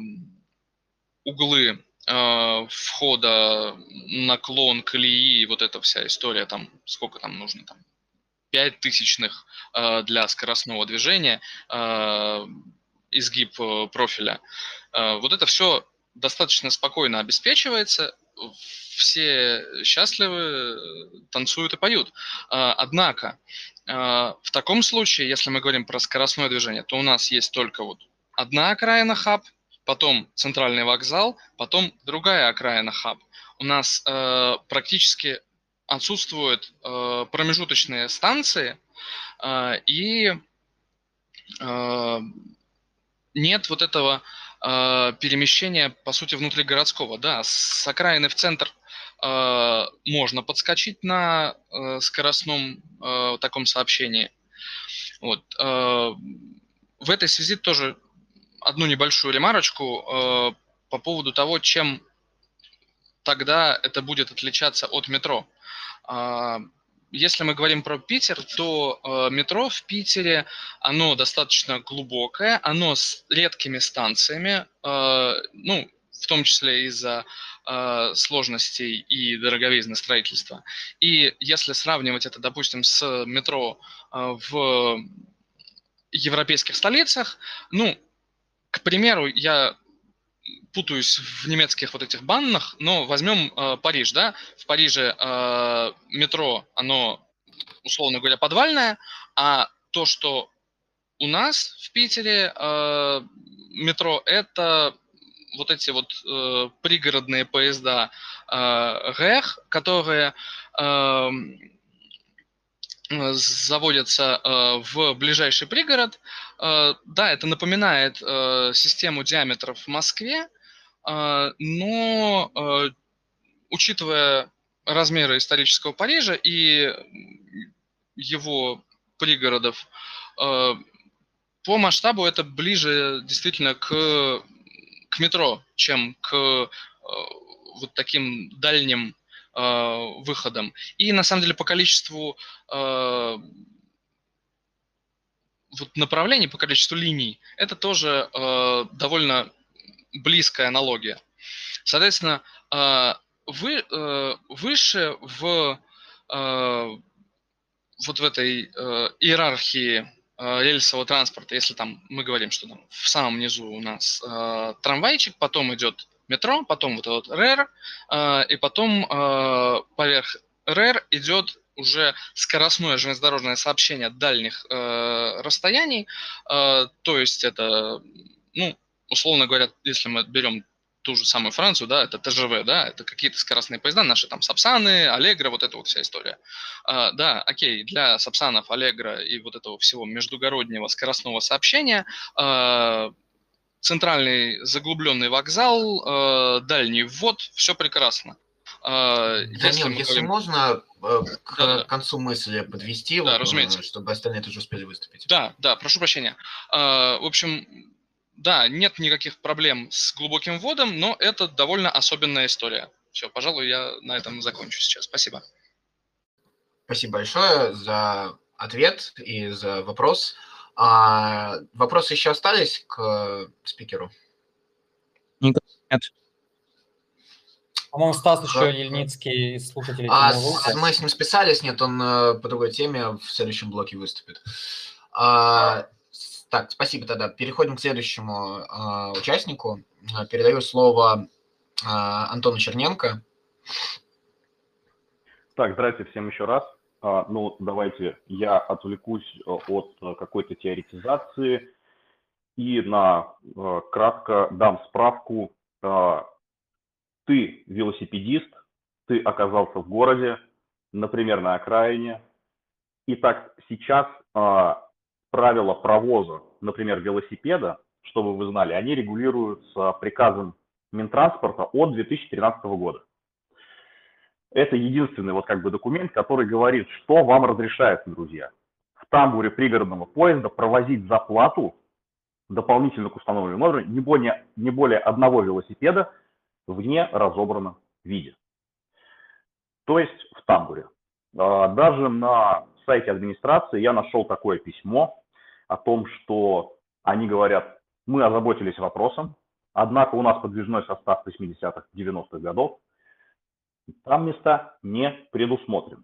углы э, входа, наклон, колеи, вот эта вся история, там, сколько там нужно, там, 5 тысячных э, для скоростного движения, э, изгиб э, профиля. Вот это все достаточно спокойно обеспечивается, все счастливы, танцуют и поют. Однако, в таком случае, если мы говорим про скоростное движение, то у нас есть только вот одна окраина хаб, потом центральный вокзал, потом другая окраина хаб. У нас практически отсутствуют э, промежуточные станции э, и э, нет вот этого э, перемещения, по сути, внутригородского. Да, с окраины в центр э, можно подскочить на э, скоростном э, таком сообщении. Вот. Э, в этой связи тоже одну небольшую ремарочку э, по поводу того, чем тогда это будет отличаться от метро. А, если мы говорим про Питер, то э, метро в Питере, оно достаточно глубокое, оно с редкими станциями, э, ну, в том числе из-за э, сложностей и дороговизны строительства. И если сравнивать это, допустим, с метро в европейских столицах, ну, к примеру, я путаюсь в немецких вот этих баннах, но возьмем э, Париж, да, в Париже э, метро, оно, условно говоря, подвальное, а то, что у нас в Питере э, метро, это вот эти вот э, пригородные поезда э, ГЭХ, которые э, заводятся э, в ближайший пригород. Э, да, это напоминает э, систему диаметров в Москве, э, но э, учитывая размеры исторического Парижа и его пригородов, э, по масштабу это ближе действительно к, к метро, чем к э, вот таким дальним Э, выходом. И на самом деле по количеству э, вот направлений, по количеству линий, это тоже э, довольно близкая аналогия. Соответственно, вы, выше в вот в этой иерархии рельсового транспорта, если там мы говорим, что там в самом низу у нас трамвайчик, потом идет метро, потом вот этот РЭР, э, и потом э, поверх РЭР идет уже скоростное железнодорожное сообщение дальних э, расстояний, э, то есть это, ну, условно говоря, если мы берем ту же самую Францию, да, это ТЖВ, да, это какие-то скоростные поезда, наши там Сапсаны, Аллегро, вот эта вот вся история. А, да, окей, для Сапсанов, Аллегро и вот этого всего междугороднего скоростного сообщения а, центральный заглубленный вокзал, а, дальний ввод, все прекрасно. Если Данил, мы если можно, э, к Да-да. концу мысли подвести, Да, вот, э, разумеется. чтобы остальные тоже успели выступить. Да, да, прошу прощения. А, В общем, да, нет никаких проблем с глубоким вводом, но это довольно особенная история. Все, пожалуй, я на этом закончу сейчас. Спасибо. Спасибо большое за ответ и за вопрос. А, вопросы еще остались к э, спикеру? По-моему, Стас еще Ха- Ельницкий, слушатель А, с- мы с ним списались, нет, он э, по другой теме в следующем блоке выступит. А, так, спасибо тогда. Переходим к следующему а, участнику. А, Передаю слово а, Антону Черненко. Так, здрасте всем еще раз. А, Ну, давайте я отвлекусь э, от э, какой-то теоретизации и на э, кратко дам справку. А, Ты велосипедист, ты оказался в городе, например, на окраине. Итак, сейчас а, правила провоза, например, велосипеда, чтобы вы знали, они регулируются приказом Минтранспорта от 2013 года. Это единственный вот как бы документ, который говорит, что вам разрешается, друзья. В тамбуре пригородного поезда провозить за плату дополнительно к установленному номеру не более, не более одного велосипеда в неразобранном виде. То есть в тамбуре. А, Даже на сайте администрации я нашел такое письмо о том, что они говорят, мы озаботились вопросом, однако у нас подвижной состав 80-х, 90-х годов, там места не предусмотрены.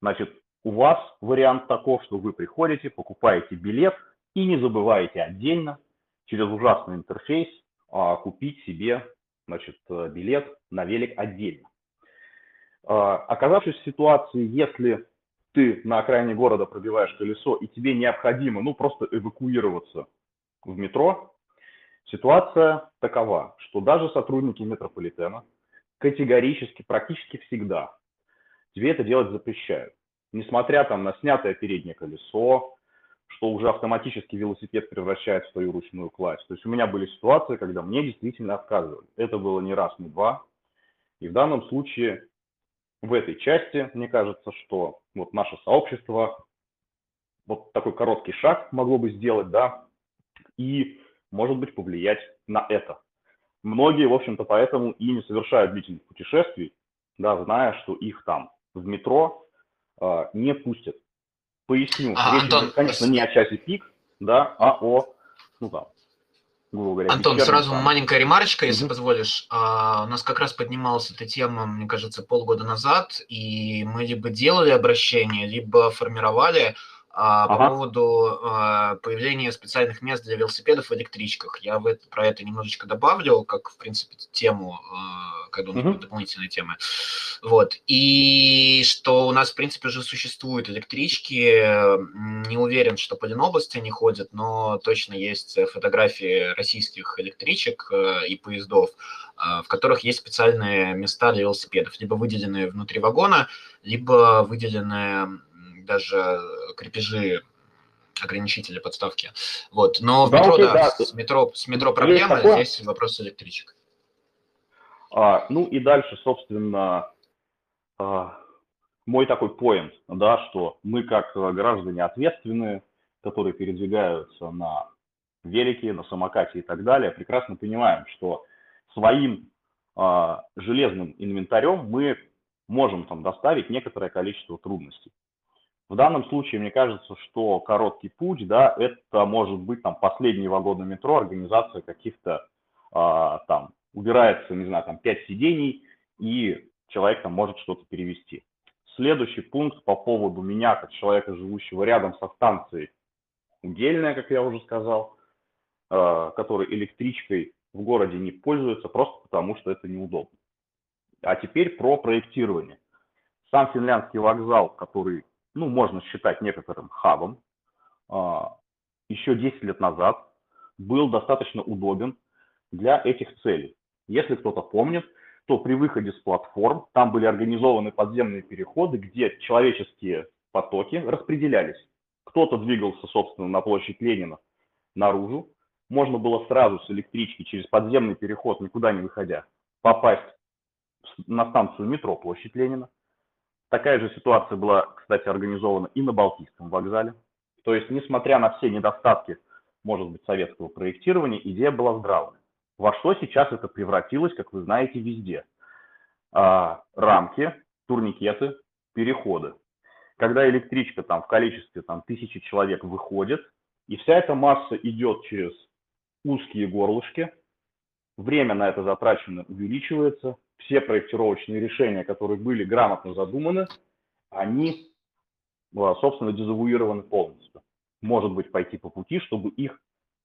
Значит, у вас вариант таков, что вы приходите, покупаете билет и не забываете отдельно через ужасный интерфейс а, купить себе значит, э, билет на велик отдельно. А, Оказавшись в ситуации, если ты на окраине города пробиваешь колесо и тебе необходимо, ну, просто эвакуироваться в метро, ситуация такова, что даже сотрудники метрополитена категорически, практически всегда тебе это делать запрещают. Несмотря там на снятое переднее колесо, что уже автоматически велосипед превращает в свою ручную кладь. То есть у меня были ситуации, когда мне действительно отказывали. Это было не раз, не два. И в данном случае в этой части, мне кажется, что вот наше сообщество вот такой короткий шаг могло бы сделать, да, и, может быть, повлиять на это. Многие, в общем-то, поэтому и не совершают длительных путешествий, да, зная, что их там в метро э, не пустят. Поясню, А, речь Антон, идет, конечно, не о часе пик, да, а о, ну там, грубо говоря, Антон, сразу самом. маленькая ремарочка, если Мгм. позволишь. А, У нас как раз поднималась эта тема, мне кажется, полгода назад, и мы либо делали обращение, либо формировали а, по Ага. поводу а, появления специальных мест для велосипедов в электричках. Я в это- про это немножечко добавлю, как, в принципе, тему, а, когда у нас Мгм. будут дополнительные темы. Вот. И что у нас, в принципе, уже существуют электрички. Не уверен, что по Ленобласти они ходят, но точно есть фотографии российских электричек э, и поездов, э, в которых есть специальные места для велосипедов, либо выделенные внутри вагона, либо выделенные даже крепежи ограничители подставки. Вот. Но в метро, да, да. с метро, с метро такое. здесь вопрос электричек. А, ну и дальше, собственно, а, мой такой поинт, да, что мы как э, граждане ответственные, которые передвигаются на велике, на самокате и так далее, прекрасно понимаем, что своим а, железным инвентарем мы можем там доставить некоторое количество трудностей. В данном случае, мне кажется, что короткий путь, да, это может быть там последний вагон на метро, организация каких-то а, там убирается, не знаю, там 5 сидений, и человек там может что-то перевести. Следующий пункт по поводу меня, как человека, живущего рядом со станцией, удельная, как я уже сказал, э, который электричкой в городе не пользуется, просто потому что это неудобно. А теперь про проектирование. Сам финляндский вокзал, который, ну, можно считать некоторым хабом, а, еще 10 лет назад был достаточно удобен для этих целей. Если кто-то помнит, то при выходе с платформ там были организованы подземные переходы, где человеческие потоки распределялись. Кто-то двигался, собственно, на площадь Ленина наружу. Можно было сразу с электрички через подземный переход, никуда не выходя, попасть на станцию метро площадь Ленина. Такая же ситуация была, кстати, организована и на Балтийском вокзале. То есть, несмотря на все недостатки, может быть, советского проектирования, идея была здравая. Во что сейчас это превратилось, как вы знаете, везде. А, рамки, турникеты, переходы. Когда электричка там в количестве там, тысячи человек выходит, и вся эта масса идет через узкие горлышки, время на это затрачено увеличивается, все проектировочные решения, которые были грамотно задуманы, они, а, собственно, дезавуированы полностью. Может быть, пойти по пути, чтобы их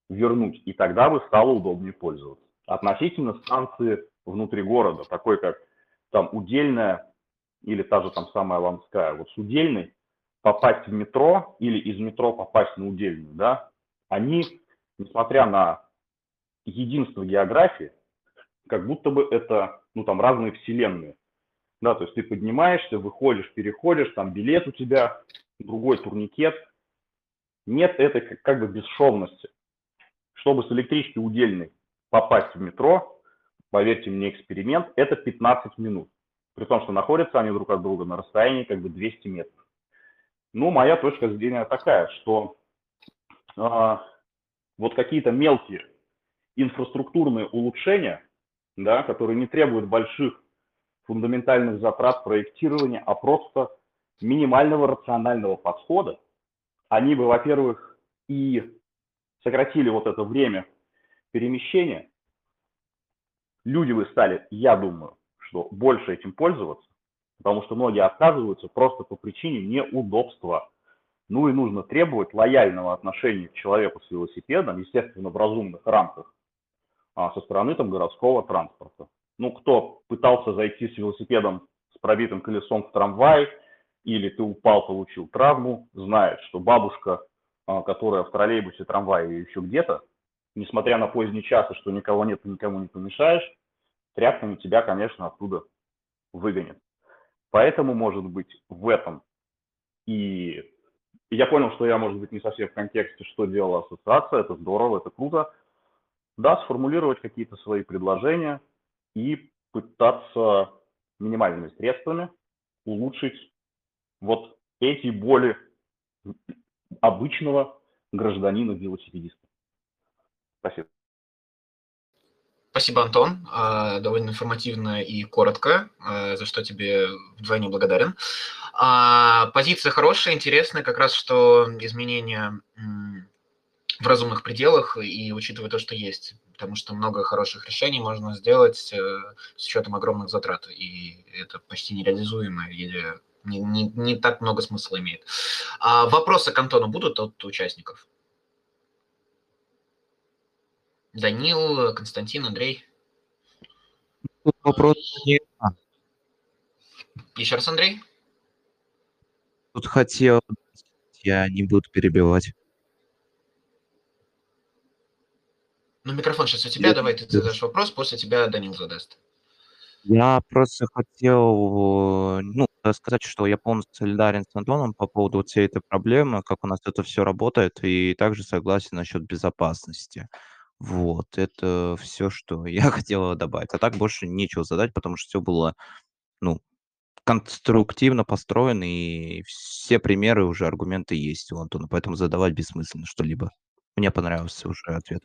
вернуть, и тогда бы стало удобнее пользоваться. Относительно станции внутри города, такой как там Удельная или та же там самая Ланская, вот с Удельной попасть в метро или из метро попасть на Удельную, да, они, несмотря на единство географии, как будто бы это, ну, там, разные вселенные. Да, то есть ты поднимаешься, выходишь, переходишь, там билет у тебя, другой турникет. Нет этой как, как бы бесшовности. Чтобы с электрички удельной попасть в метро, поверьте мне, эксперимент, это 15 минут. При том, что находятся они друг от друга на расстоянии как бы 200 метров. Ну, моя точка зрения такая, что э, вот какие-то мелкие инфраструктурные улучшения, да, которые не требуют больших фундаментальных затрат проектирования, а просто минимального рационального подхода, они бы, во-первых, и сократили вот это время перемещения, люди бы стали, я думаю, что больше этим пользоваться, потому что многие отказываются просто по причине неудобства. Ну и нужно требовать лояльного отношения к человеку с велосипедом, естественно, в разумных рамках, а, со стороны там городского транспорта. Ну, кто пытался зайти с велосипедом с пробитым колесом в трамвай, или ты упал, получил травму, знает, что бабушка, а, которая в троллейбусе, трамвае или еще где-то, несмотря на поздний час и что никого нет и никому не помешаешь, тряпками тебя, конечно, оттуда выгонят. Поэтому, может быть, в этом и я понял, что я, может быть, не совсем в контексте, что делала ассоциация, это здорово, это круто, да, сформулировать какие-то свои предложения и пытаться минимальными средствами улучшить вот эти боли обычного гражданина-велосипедиста. Спасибо. Спасибо, Антон. А, довольно информативно и коротко, а, за что тебе вдвойне благодарен. А, позиция хорошая, интересная, как раз что изменения в разумных пределах и учитывая то, что есть, потому что много хороших решений можно сделать э, с учетом огромных затрат, и это почти нереализуемо или не, не, не так много смысла имеет. А вопросы к Антону будут от участников? Данил, Константин, Андрей. Вопрос. Еще раз, Андрей. Тут хотел... Я не буду перебивать. Ну, микрофон сейчас у тебя, давай ты задашь вопрос, после тебя Данил задаст. Я просто хотел, ну, сказать, что я полностью солидарен с Антоном по поводу всей этой проблемы, как у нас это все работает, и также согласен насчет безопасности. Вот, это все, что я хотел добавить. А так больше нечего задать, потому что все было, ну, конструктивно построено, и все примеры уже, аргументы есть у Антона, поэтому задавать бессмысленно что-либо. Мне понравился уже ответ.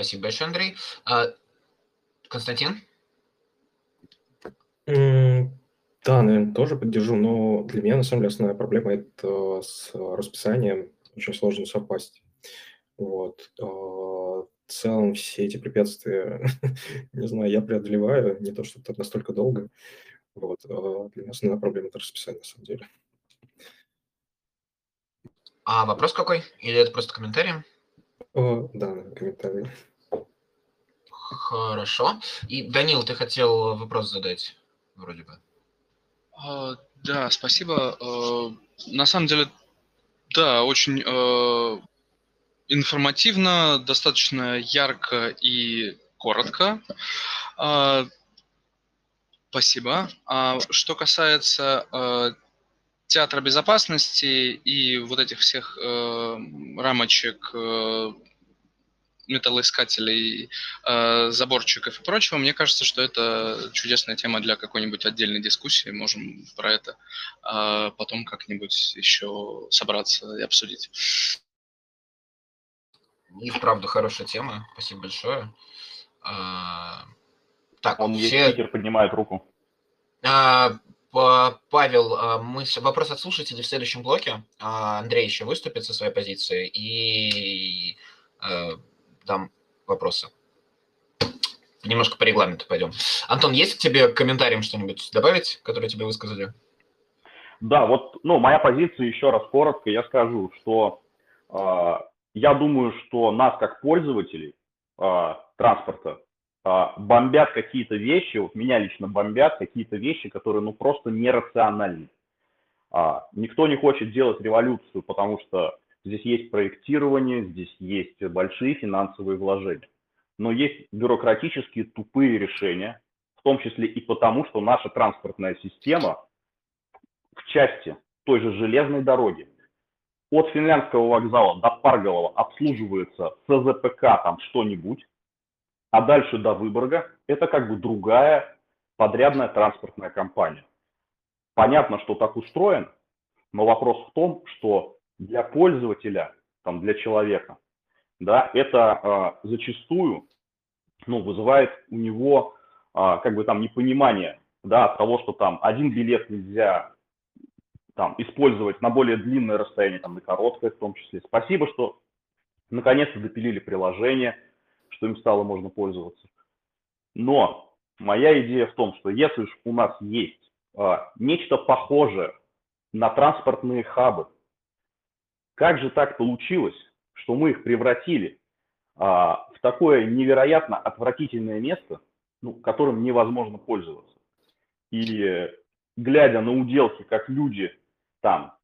Спасибо большое, Андрей. А, Константин? Да, наверное, тоже поддержу, но для меня, на самом деле, основная проблема – это с расписанием очень сложно совпасть. Вот. А, в целом все эти препятствия, не знаю, я преодолеваю, не то, что это настолько долго. Вот. А для меня основная проблема – это расписание, на самом деле. А вопрос какой? Или это просто комментарий? О, да, комментарий. Хорошо. И, Данил, ты хотел вопрос задать, вроде бы. А, да, спасибо. А, на самом деле, да, очень а, информативно, достаточно ярко и коротко. А, спасибо. А что касается э, театра безопасности и вот этих всех э, рамочек, э, металлоискателей, э, заборчиков и прочего, мне кажется, что это чудесная тема для какой-нибудь отдельной дискуссии. Можем про это э, потом как-нибудь еще собраться и обсудить. И вправду хорошая тема. Спасибо большое. А, так, Он есть все... спикер, поднимает руку. А, Па- Павел, мы вопрос от слушателей в следующем блоке. Андрей еще выступит со своей позиции и э, дам вопросы. Немножко по регламенту пойдем. Антон, есть тебе к комментариям что-нибудь добавить, которые тебе высказали? Да, вот, ну, моя позиция еще раз коротко, я скажу, что э, я думаю, что нас как пользователей э, транспорта э, бомбят какие-то вещи, вот меня лично бомбят какие-то вещи, которые, ну, просто нерациональны. А, никто не хочет делать революцию, потому что здесь есть проектирование, здесь есть большие финансовые вложения. Но есть бюрократические тупые решения, в том числе и потому, что наша транспортная система в части той же железной дороги от финляндского вокзала до Парголова обслуживается СЗПК там что-нибудь, а дальше до Выборга это как бы другая подрядная транспортная компания. Понятно, что так устроено, но вопрос в том, что для пользователя, там, для человека, да, это э, зачастую ну, вызывает у него э, как бы там непонимание да, от того, что там один билет нельзя там, использовать на более длинное расстояние, там, на короткое в том числе. Спасибо, что наконец-то допилили приложение, что им стало можно пользоваться. Но моя идея в том, что если уж у нас есть а, нечто похожее на транспортные хабы, как же так получилось, что мы их превратили а, в такое невероятно отвратительное место, ну, которым невозможно пользоваться? И глядя на уделки, как люди там,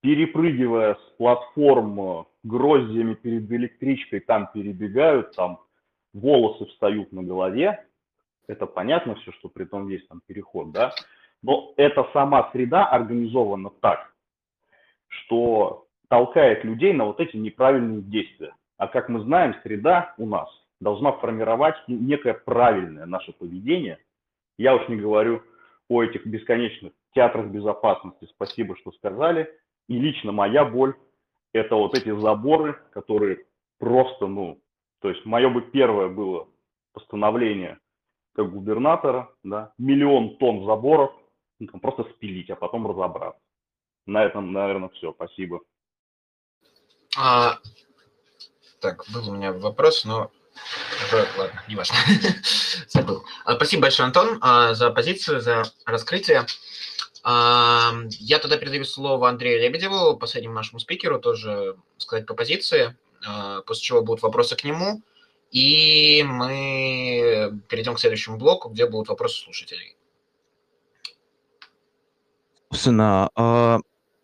перепрыгивая с платформ гроздьями перед электричкой, там перебегают, там волосы встают на голове, это понятно все, что при том есть там переход, да, но эта сама среда организована так, что толкает людей на вот эти неправильные действия. А как мы знаем, среда у нас должна формировать ну, некое правильное наше поведение. Я уж не говорю о этих бесконечных театрах безопасности, спасибо, что сказали. И лично моя боль – это вот эти заборы, которые просто, ну, то есть мое бы первое было постановление как губернатора, да, миллион тонн заборов, ну, там, просто спилить, а потом разобраться. На этом, наверное, все. Спасибо. А, так, был у меня вопрос, но ладно, не важно. Забыл. А, Спасибо большое, Антон, а, за позицию, за раскрытие. А, Я тогда передаю слово Андрею Лебедеву, последнему нашему спикеру, тоже сказать по позиции, после чего будут вопросы к нему, и мы перейдем к следующему блоку, где будут вопросы слушателей. Собственно,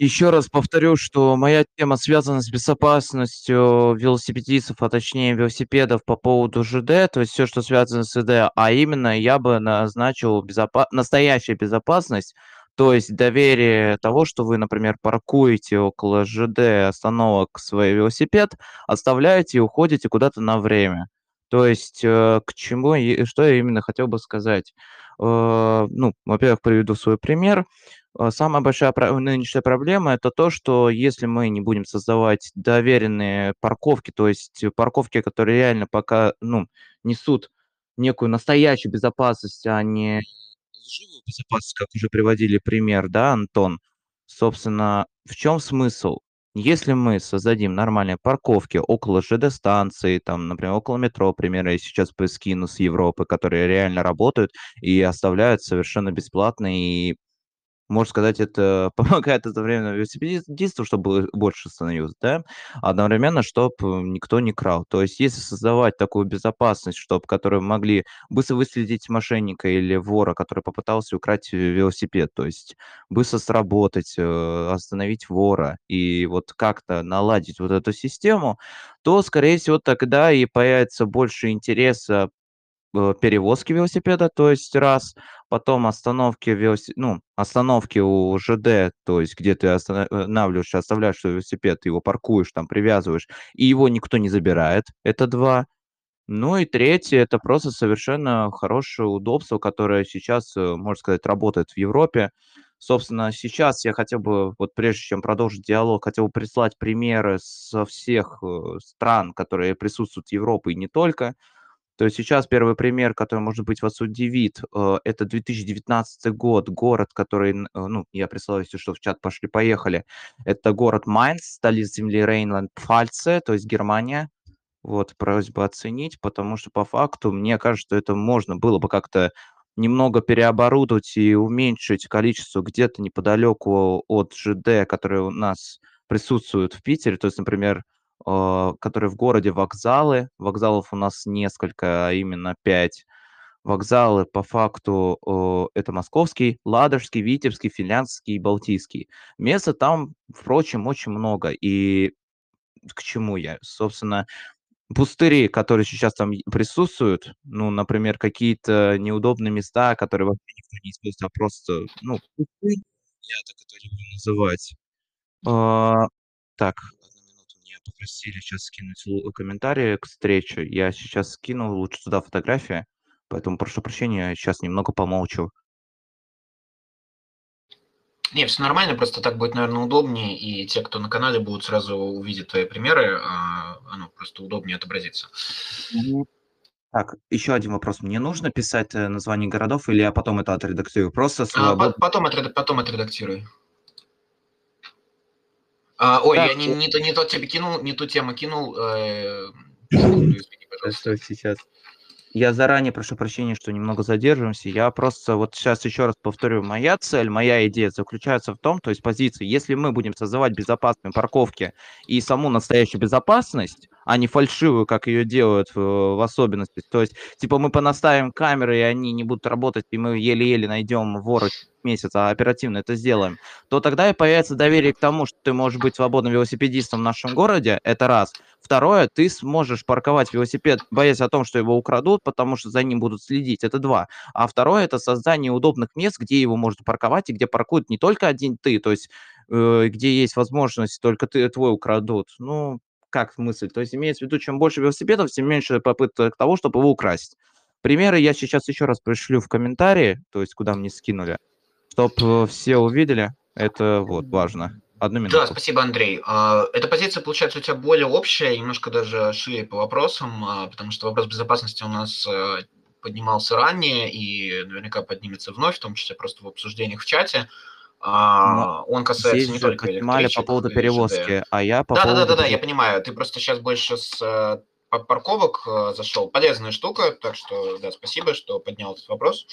еще раз повторю, что моя тема связана с безопасностью велосипедистов, а точнее велосипедов по поводу ЖД, то есть все, что связано с ЖД, а именно я бы назначил безопа- настоящая безопасность, то есть доверие того, что вы, например, паркуете около ЖД остановок свой велосипед, оставляете и уходите куда-то на время. То есть э, к чему, и что я именно хотел бы сказать. Э, Ну, во-первых, приведу свой пример. Э, Самая большая нынешняя проблема это то, что если мы не будем создавать доверенные парковки, то есть парковки, которые реально пока ну, несут некую настоящую безопасность, а не лживую безопасность, как уже приводили пример, да, Антон? Собственно, в чем смысл? Если мы создадим нормальные парковки около ЖД-станции, там, например, около метро, пример, я сейчас скину с Европы, которые реально работают и оставляют совершенно бесплатно и можно сказать, это помогает одновременно велосипедисту, чтобы больше становилось, да, одновременно, чтобы никто не крал. То есть если создавать такую безопасность, чтобы которые могли быстро выследить мошенника или вора, который попытался украсть велосипед, то есть быстро сработать, э, остановить вора и вот как-то наладить вот эту систему, то, скорее всего, тогда и появится больше интереса э, перевозки велосипеда, то есть раз, потом остановки велосипеда, ну, остановки у ЖД, то есть где ты останавливаешься, оставляешь свой велосипед, его паркуешь, там привязываешь, и его никто не забирает, это два. Ну и третье, это просто совершенно хорошее удобство, которое сейчас, э, можно сказать, работает в Европе. Собственно, сейчас я хотел бы, вот прежде чем продолжить диалог, хотел бы прислать примеры со всех э, стран, которые присутствуют в Европе и не только. То есть сейчас первый пример, который, может быть, вас удивит, э, это 2019 год, город, который, э, ну, я прислал, если что, в чат пошли-поехали. Это город Майнц, столица земли Рейнланд-Пфальце, то есть Германия. Вот, просьба оценить, потому что по факту, мне кажется, это можно было бы как-то немного переоборудовать и уменьшить количество где-то неподалеку от ЖД, которые у нас присутствуют в Питере. То есть, например, которые в городе вокзалы. Вокзалов у нас несколько, а именно пять. Вокзалы по факту это Московский, Ладожский, Витебский, Финляндский и Балтийский. Места там, впрочем, очень много. И к чему я? Собственно, пустыри, которые сейчас там присутствуют, ну, например, какие-то неудобные места, которые вообще никто не использует, а просто, ну, пустырь, я так это люблю называть. А, так, попросили сейчас скинуть комментарии к встрече. Я сейчас скинул лучше туда фотографии, поэтому прошу прощения, сейчас немного помолчу. Не, все нормально, просто так будет, наверное, удобнее, и те, кто на канале будут сразу увидеть твои примеры, а, оно просто удобнее отобразится. Так, еще один вопрос. Мне нужно писать э, название городов или я потом это отредактирую? Просто А, свободно. потом, отред- потом отредактируй. А, ой, Так, я не, э, не, то, не тот тебе кинул, не ту тему кинул. э, секунду, извини, пожалуйста. Что сейчас? Я заранее прошу прощения, что немного задерживаемся. Я просто вот сейчас еще раз повторю. Моя цель, моя идея заключается в том, то есть позиции, если мы будем создавать безопасные парковки и саму настоящую безопасность, а не фальшивую, как ее делают в, особенности, то есть типа мы понаставим камеры, и они не будут работать, и мы еле-еле найдем вора месяц, а оперативно это сделаем, то тогда и появится доверие к тому, что ты можешь быть свободным велосипедистом в нашем городе, это раз. Второе, ты сможешь парковать велосипед, боясь о том, что его украдут, потому что за ним будут следить, это два. А второе, это создание удобных мест, где его можно парковать, и где паркуют не только один ты, то есть э, где есть возможность только ты, твой украдут. Ну, как мысль? То есть имеется в виду, чем больше велосипедов, тем меньше попыток того, чтобы его украсть. Примеры я сейчас еще раз пришлю в комментарии, то есть куда мне скинули, чтобы все увидели. Это вот важно. Одну минуту. Да, спасибо, Андрей. А, Эта позиция, получается, у тебя более общая, немножко даже шире по вопросам, а, потому что вопрос безопасности у нас э, поднимался ранее и наверняка поднимется вновь, в том числе просто в обсуждениях в чате. А, Он касается Здесь не только поднимали по поводу и ЖД. перевозки, а я по Да, да, поводу... да, да, да, я понимаю. Ты просто сейчас больше с э, па- парковок э, зашел. Полезная штука, так что да, спасибо, что поднял этот вопрос.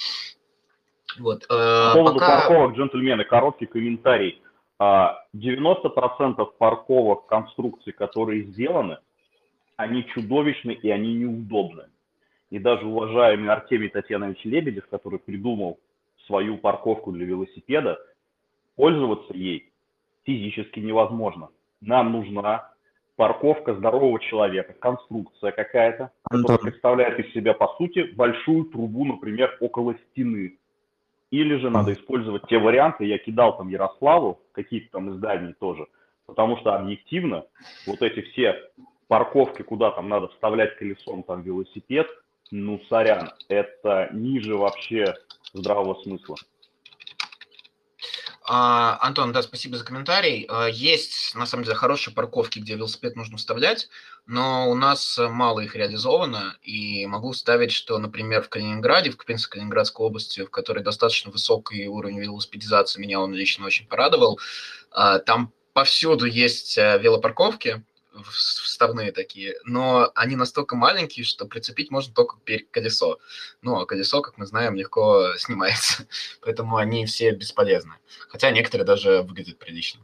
Вот. э, По поводу пока- парковок, джентльмены, короткий комментарий. А, 90% парковок конструкций, которые сделаны, они чудовищны и они неудобны. И даже уважаемый Артемий Татьянович Лебедев, который придумал свою парковку для велосипеда, пользоваться ей физически невозможно. Нам нужна парковка здорового человека, конструкция какая-то, которая представляет из себя, по сути, большую трубу, например, около стены. Или же надо использовать те варианты, я кидал там Ярославу, какие-то там издания тоже, потому что объективно вот эти все парковки, куда там надо вставлять колесом там велосипед, ну, сорян, это ниже вообще здравого смысла. А, Антон, да, спасибо за комментарий. А, Есть, на самом деле, хорошие парковки, где велосипед нужно вставлять, но у нас э, мало их реализовано, и могу вставить, что, например, в Калининграде, в Калининградской области, в которой достаточно высокий уровень велосипедизации, меня он лично очень порадовал, а, там повсюду есть э, велопарковки, вставные такие, но они настолько маленькие, что прицепить можно только колесо. Ну, а колесо, как мы знаем, легко снимается, поэтому они все бесполезны. Хотя некоторые даже выглядят прилично.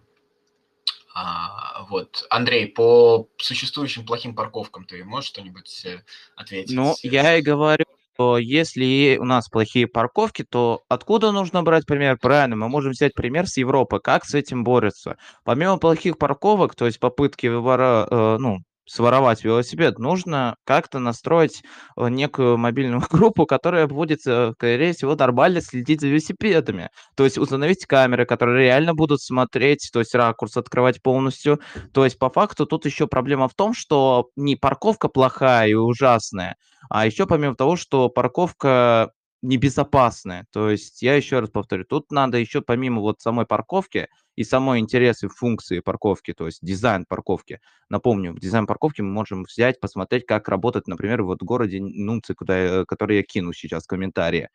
А, вот, Андрей, по существующим плохим парковкам ты можешь что-нибудь э, ответить? Ну, я и говорю, что если у нас плохие парковки, то откуда нужно брать пример? Правильно, мы можем взять пример с Европы, как с этим борются. Помимо плохих парковок, то есть попытки выбора, э, ну, своровать велосипед, нужно как-то настроить э, некую мобильную группу, которая будет, э, скорее всего, нормально следить за велосипедами. То есть установить камеры, которые реально будут смотреть, то есть ракурс открывать полностью. То есть по факту тут еще проблема в том, что не парковка плохая и ужасная, а еще помимо того, что парковка небезопасная. То есть я еще раз повторю, тут надо еще помимо вот самой парковки и самой интересы функции парковки, то есть дизайн парковки. Напомню, дизайн парковки мы можем взять, посмотреть, как работает, например, вот в городе Нунцы, куда, я- который я кину сейчас в комментарии.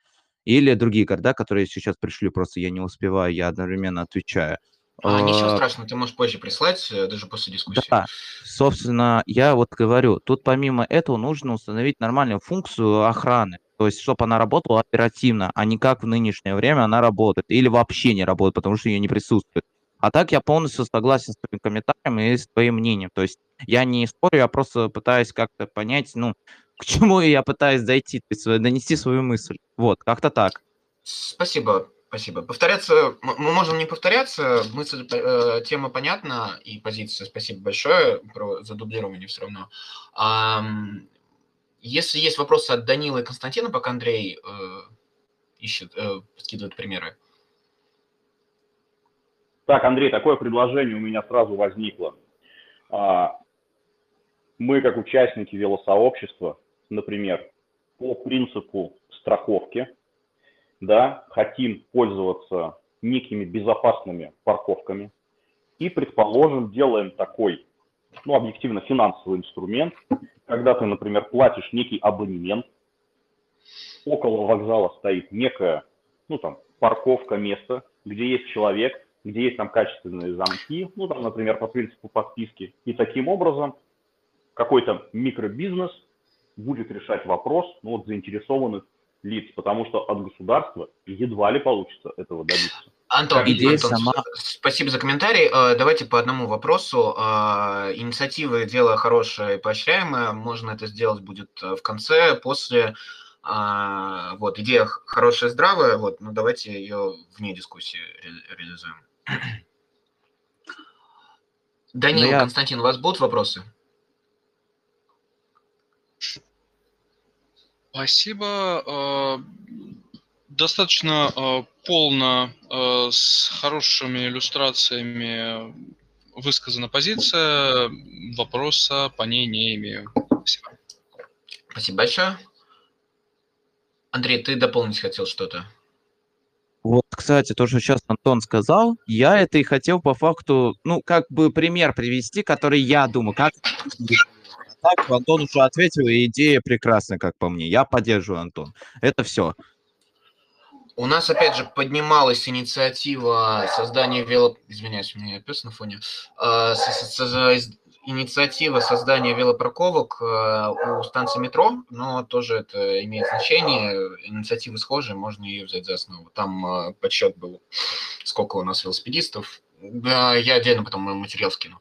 Или другие города, которые сейчас пришли, просто я не успеваю, я одновременно отвечаю. А, ничего А, страшного, ты можешь позже прислать, э, даже после дискуссии. да, собственно, я вот говорю, тут помимо этого нужно установить нормальную функцию охраны, то есть чтобы она работала оперативно, а не как в нынешнее время она работает, или вообще не работает, потому что ее не присутствует. А так я полностью согласен с твоим комментарием и с твоим мнением. То есть я не спорю, я просто пытаюсь как-то понять, ну, к чему я пытаюсь дойти, то есть э, донести свою мысль. Вот, как-то так. Спасибо, спасибо. Повторяться, мы можем не повторяться, мысль, э, тема понятна и позиция. Спасибо большое про задублирование все равно. Ам, если есть вопросы от Данила и Константина, пока Андрей э, ищет, э, скидывает примеры. Так, Андрей, такое предложение у меня сразу возникло. А, Мы, как участники велосообщества, например, по принципу страховки, да, хотим пользоваться некими безопасными парковками и, предположим, делаем такой, ну, объективно финансовый инструмент, когда ты, например, платишь некий абонемент, около вокзала стоит некая, ну, там, парковка, место, где есть человек, где есть там качественные замки, ну, там, например, по принципу подписки. И таким образом какой-то микробизнес будет решать вопрос ну, вот, заинтересованных лиц, потому что от государства едва ли получится этого добиться. Антон, идея Антон, сама- спасибо за комментарий. Э, Давайте по одному вопросу. Э, Инициативы – дело хорошее и поощряемое. Можно это сделать будет э, в конце, после. Вот, идея хорошая, здравая. Вот, ну давайте ее вне дискуссии ре- реализуем. Данил, я- Константин, у вас будут вопросы? Спасибо. Э, Достаточно э, полно, э, с хорошими иллюстрациями высказана позиция. Вопроса по ней не имею. Спасибо. Спасибо большое. Андрей, ты дополнить хотел что-то? Вот, кстати, то, что сейчас Антон сказал, я это и хотел по факту, ну, как бы пример привести, который я думаю, как... Так, Антон уже ответил, и идея прекрасная, как по мне. Я поддерживаю, Антон. Это все. У нас, опять же, поднималась инициатива создания вело... Извиняюсь, у меня пес на фоне. А, Инициатива создания велопарковок а, у станции метро, но тоже это имеет значение. Инициативы схожие, можно ее взять за основу. Там а, подсчет был, сколько у нас велосипедистов. Да, я отдельно потом материал скину.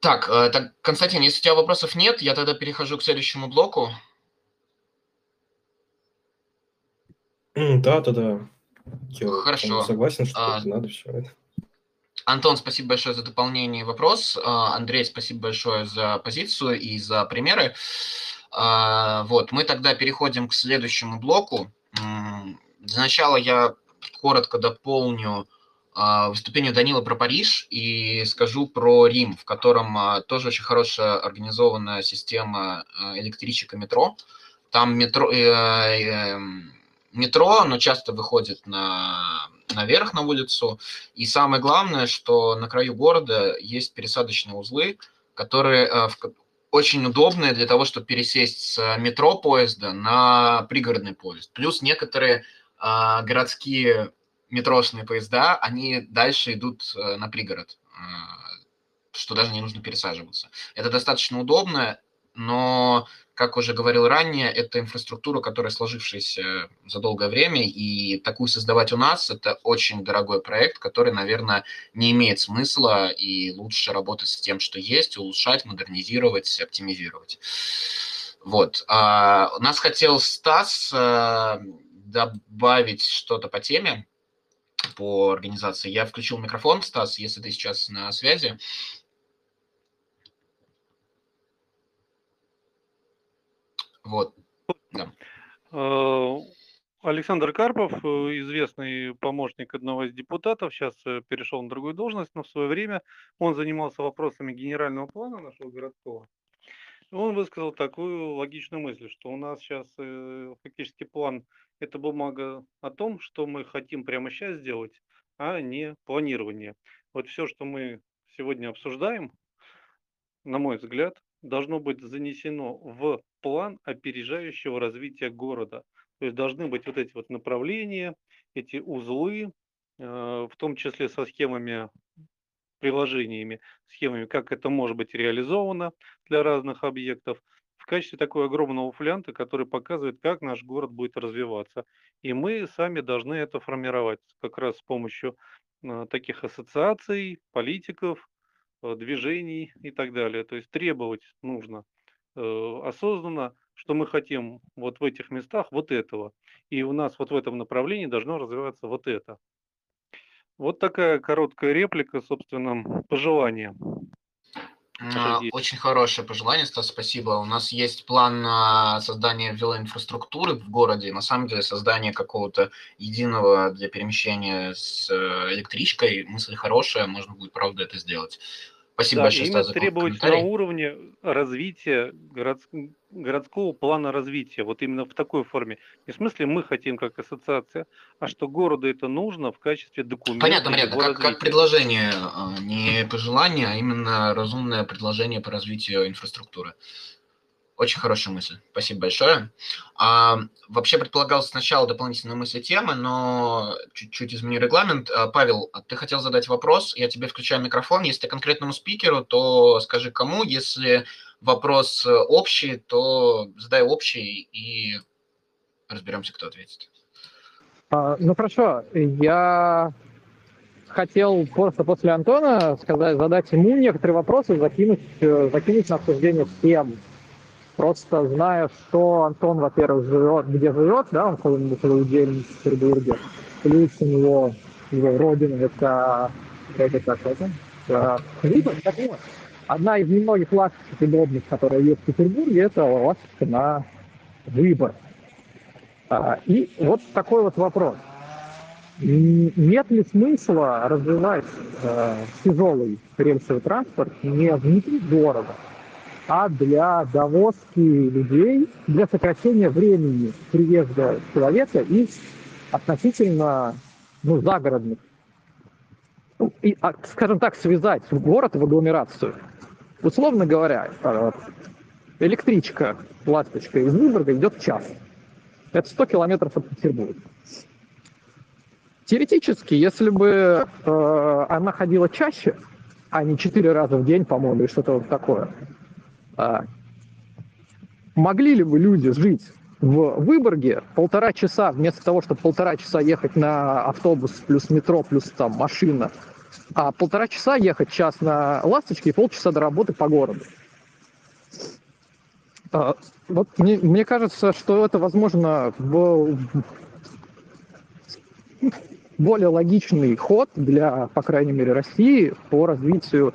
Так, э, так, Константин, если у тебя вопросов нет, я тогда перехожу к следующему блоку. Да, да, да. Я Хорошо. согласен, что А, надо все это. Антон, спасибо большое за дополнение и вопрос. А, Андрей, спасибо большое за позицию и за примеры. А, Вот, мы тогда переходим к следующему блоку. Для начала я коротко дополню выступление Данила про Париж и скажу про Рим, в котором а, тоже очень хорошая организованная система а, электричек и метро. Там метро, э, э, метро, оно часто выходит на, наверх на улицу, и самое главное, что на краю города есть пересадочные узлы, которые э, очень удобные для того, чтобы пересесть с метро поезда на пригородный поезд. Плюс некоторые а, городские метрошные поезда, они дальше идут э, на пригород. А, что даже не нужно пересаживаться. Это достаточно удобно, но, как уже говорил ранее, это инфраструктура, которая сложившаяся за долгое время, и такую создавать у нас – это очень дорогой проект, который, наверное, не имеет смысла, и лучше работать с тем, что есть, улучшать, модернизировать, оптимизировать. Вот. А, нас хотел Стас а, добавить что-то по теме, по организации. Я включил микрофон, Стас, если ты сейчас на связи. Вот. Да. Э, Александр Карпов, э, известный помощник одного из депутатов, сейчас э, перешел на другую должность, но в свое время он занимался вопросами генерального плана нашего городского. Он высказал такую логичную мысль, что у нас сейчас фактически план – это бумага о том, что мы хотим прямо сейчас сделать, а не планирование. Вот все, что мы сегодня обсуждаем, на мой взгляд, должно быть занесено в план опережающего развития города. То есть должны быть вот эти вот направления, эти узлы, э, в том числе со схемами, приложениями, схемами, как это может быть реализовано для разных объектов, качестве такой огромного флянта, который показывает, как наш город будет развиваться. И мы сами должны это формировать как раз с помощью э, таких ассоциаций, политиков, э, движений и так далее. То есть требовать нужно Э, осознанно, что мы хотим вот в этих местах вот этого. И у нас вот в этом направлении должно развиваться вот это. Вот такая короткая реплика, собственно, пожелания. А, Очень хорошее пожелание, Стас, спасибо. У нас есть план на создание велоинфраструктуры в городе. На самом деле создание какого-то единого для перемещения с э, электричкой. Мысль хорошая, можно будет, правда, это сделать. Спасибо да, большое, именно за требовать на уровне развития город, городского плана развития, вот именно в такой форме. Не в смысле мы хотим как ассоциация, а что городу это нужно в качестве документа. Понятно, понятно, как, как предложение, а, не пожелание, а именно разумное предложение по развитию инфраструктуры. Очень хорошая мысль. Спасибо большое. А, вообще предполагалось сначала дополнительные мысли темы, но чуть-чуть изменю регламент. А, Павел, ты хотел задать вопрос, я тебе включаю микрофон. Если ты конкретному спикеру, то скажи кому. Если вопрос общий, то задай общий и разберемся, кто ответит. А, ну хорошо, я хотел просто после Антона сказать, задать ему некоторые вопросы, закинуть, э, закинуть на обсуждение всем Просто зная, что Антон, во-первых, живет, где живет, да, он в Петербурге, плюс у него его родина, это, это как это, либо, так вот, одна из немногих ласточек удобных, которые есть в Петербурге, это ласточка на выбор. А, и вот такой вот вопрос. Нет ли смысла развивать э, тяжелый рельсовый транспорт не внутри города, а для довозки людей, для сокращения времени приезда человека из относительно ну, загородных. Ну, и, а, скажем так, связать город в агломерацию. Условно говоря, э, электричка, ласточка из Выборга идет час. Это 100 километров от Петербурга. Теоретически, если бы э, она ходила чаще, а не 4 раза в день, по-моему, или что-то вот такое, могли ли бы люди жить в Выборге полтора часа, вместо того, чтобы полтора часа ехать на автобус плюс метро, плюс там машина, а полтора часа ехать час на ласточке и полчаса до работы по городу. А, вот мне, мне кажется, что это, возможно, более логичный ход для, по крайней мере, России по развитию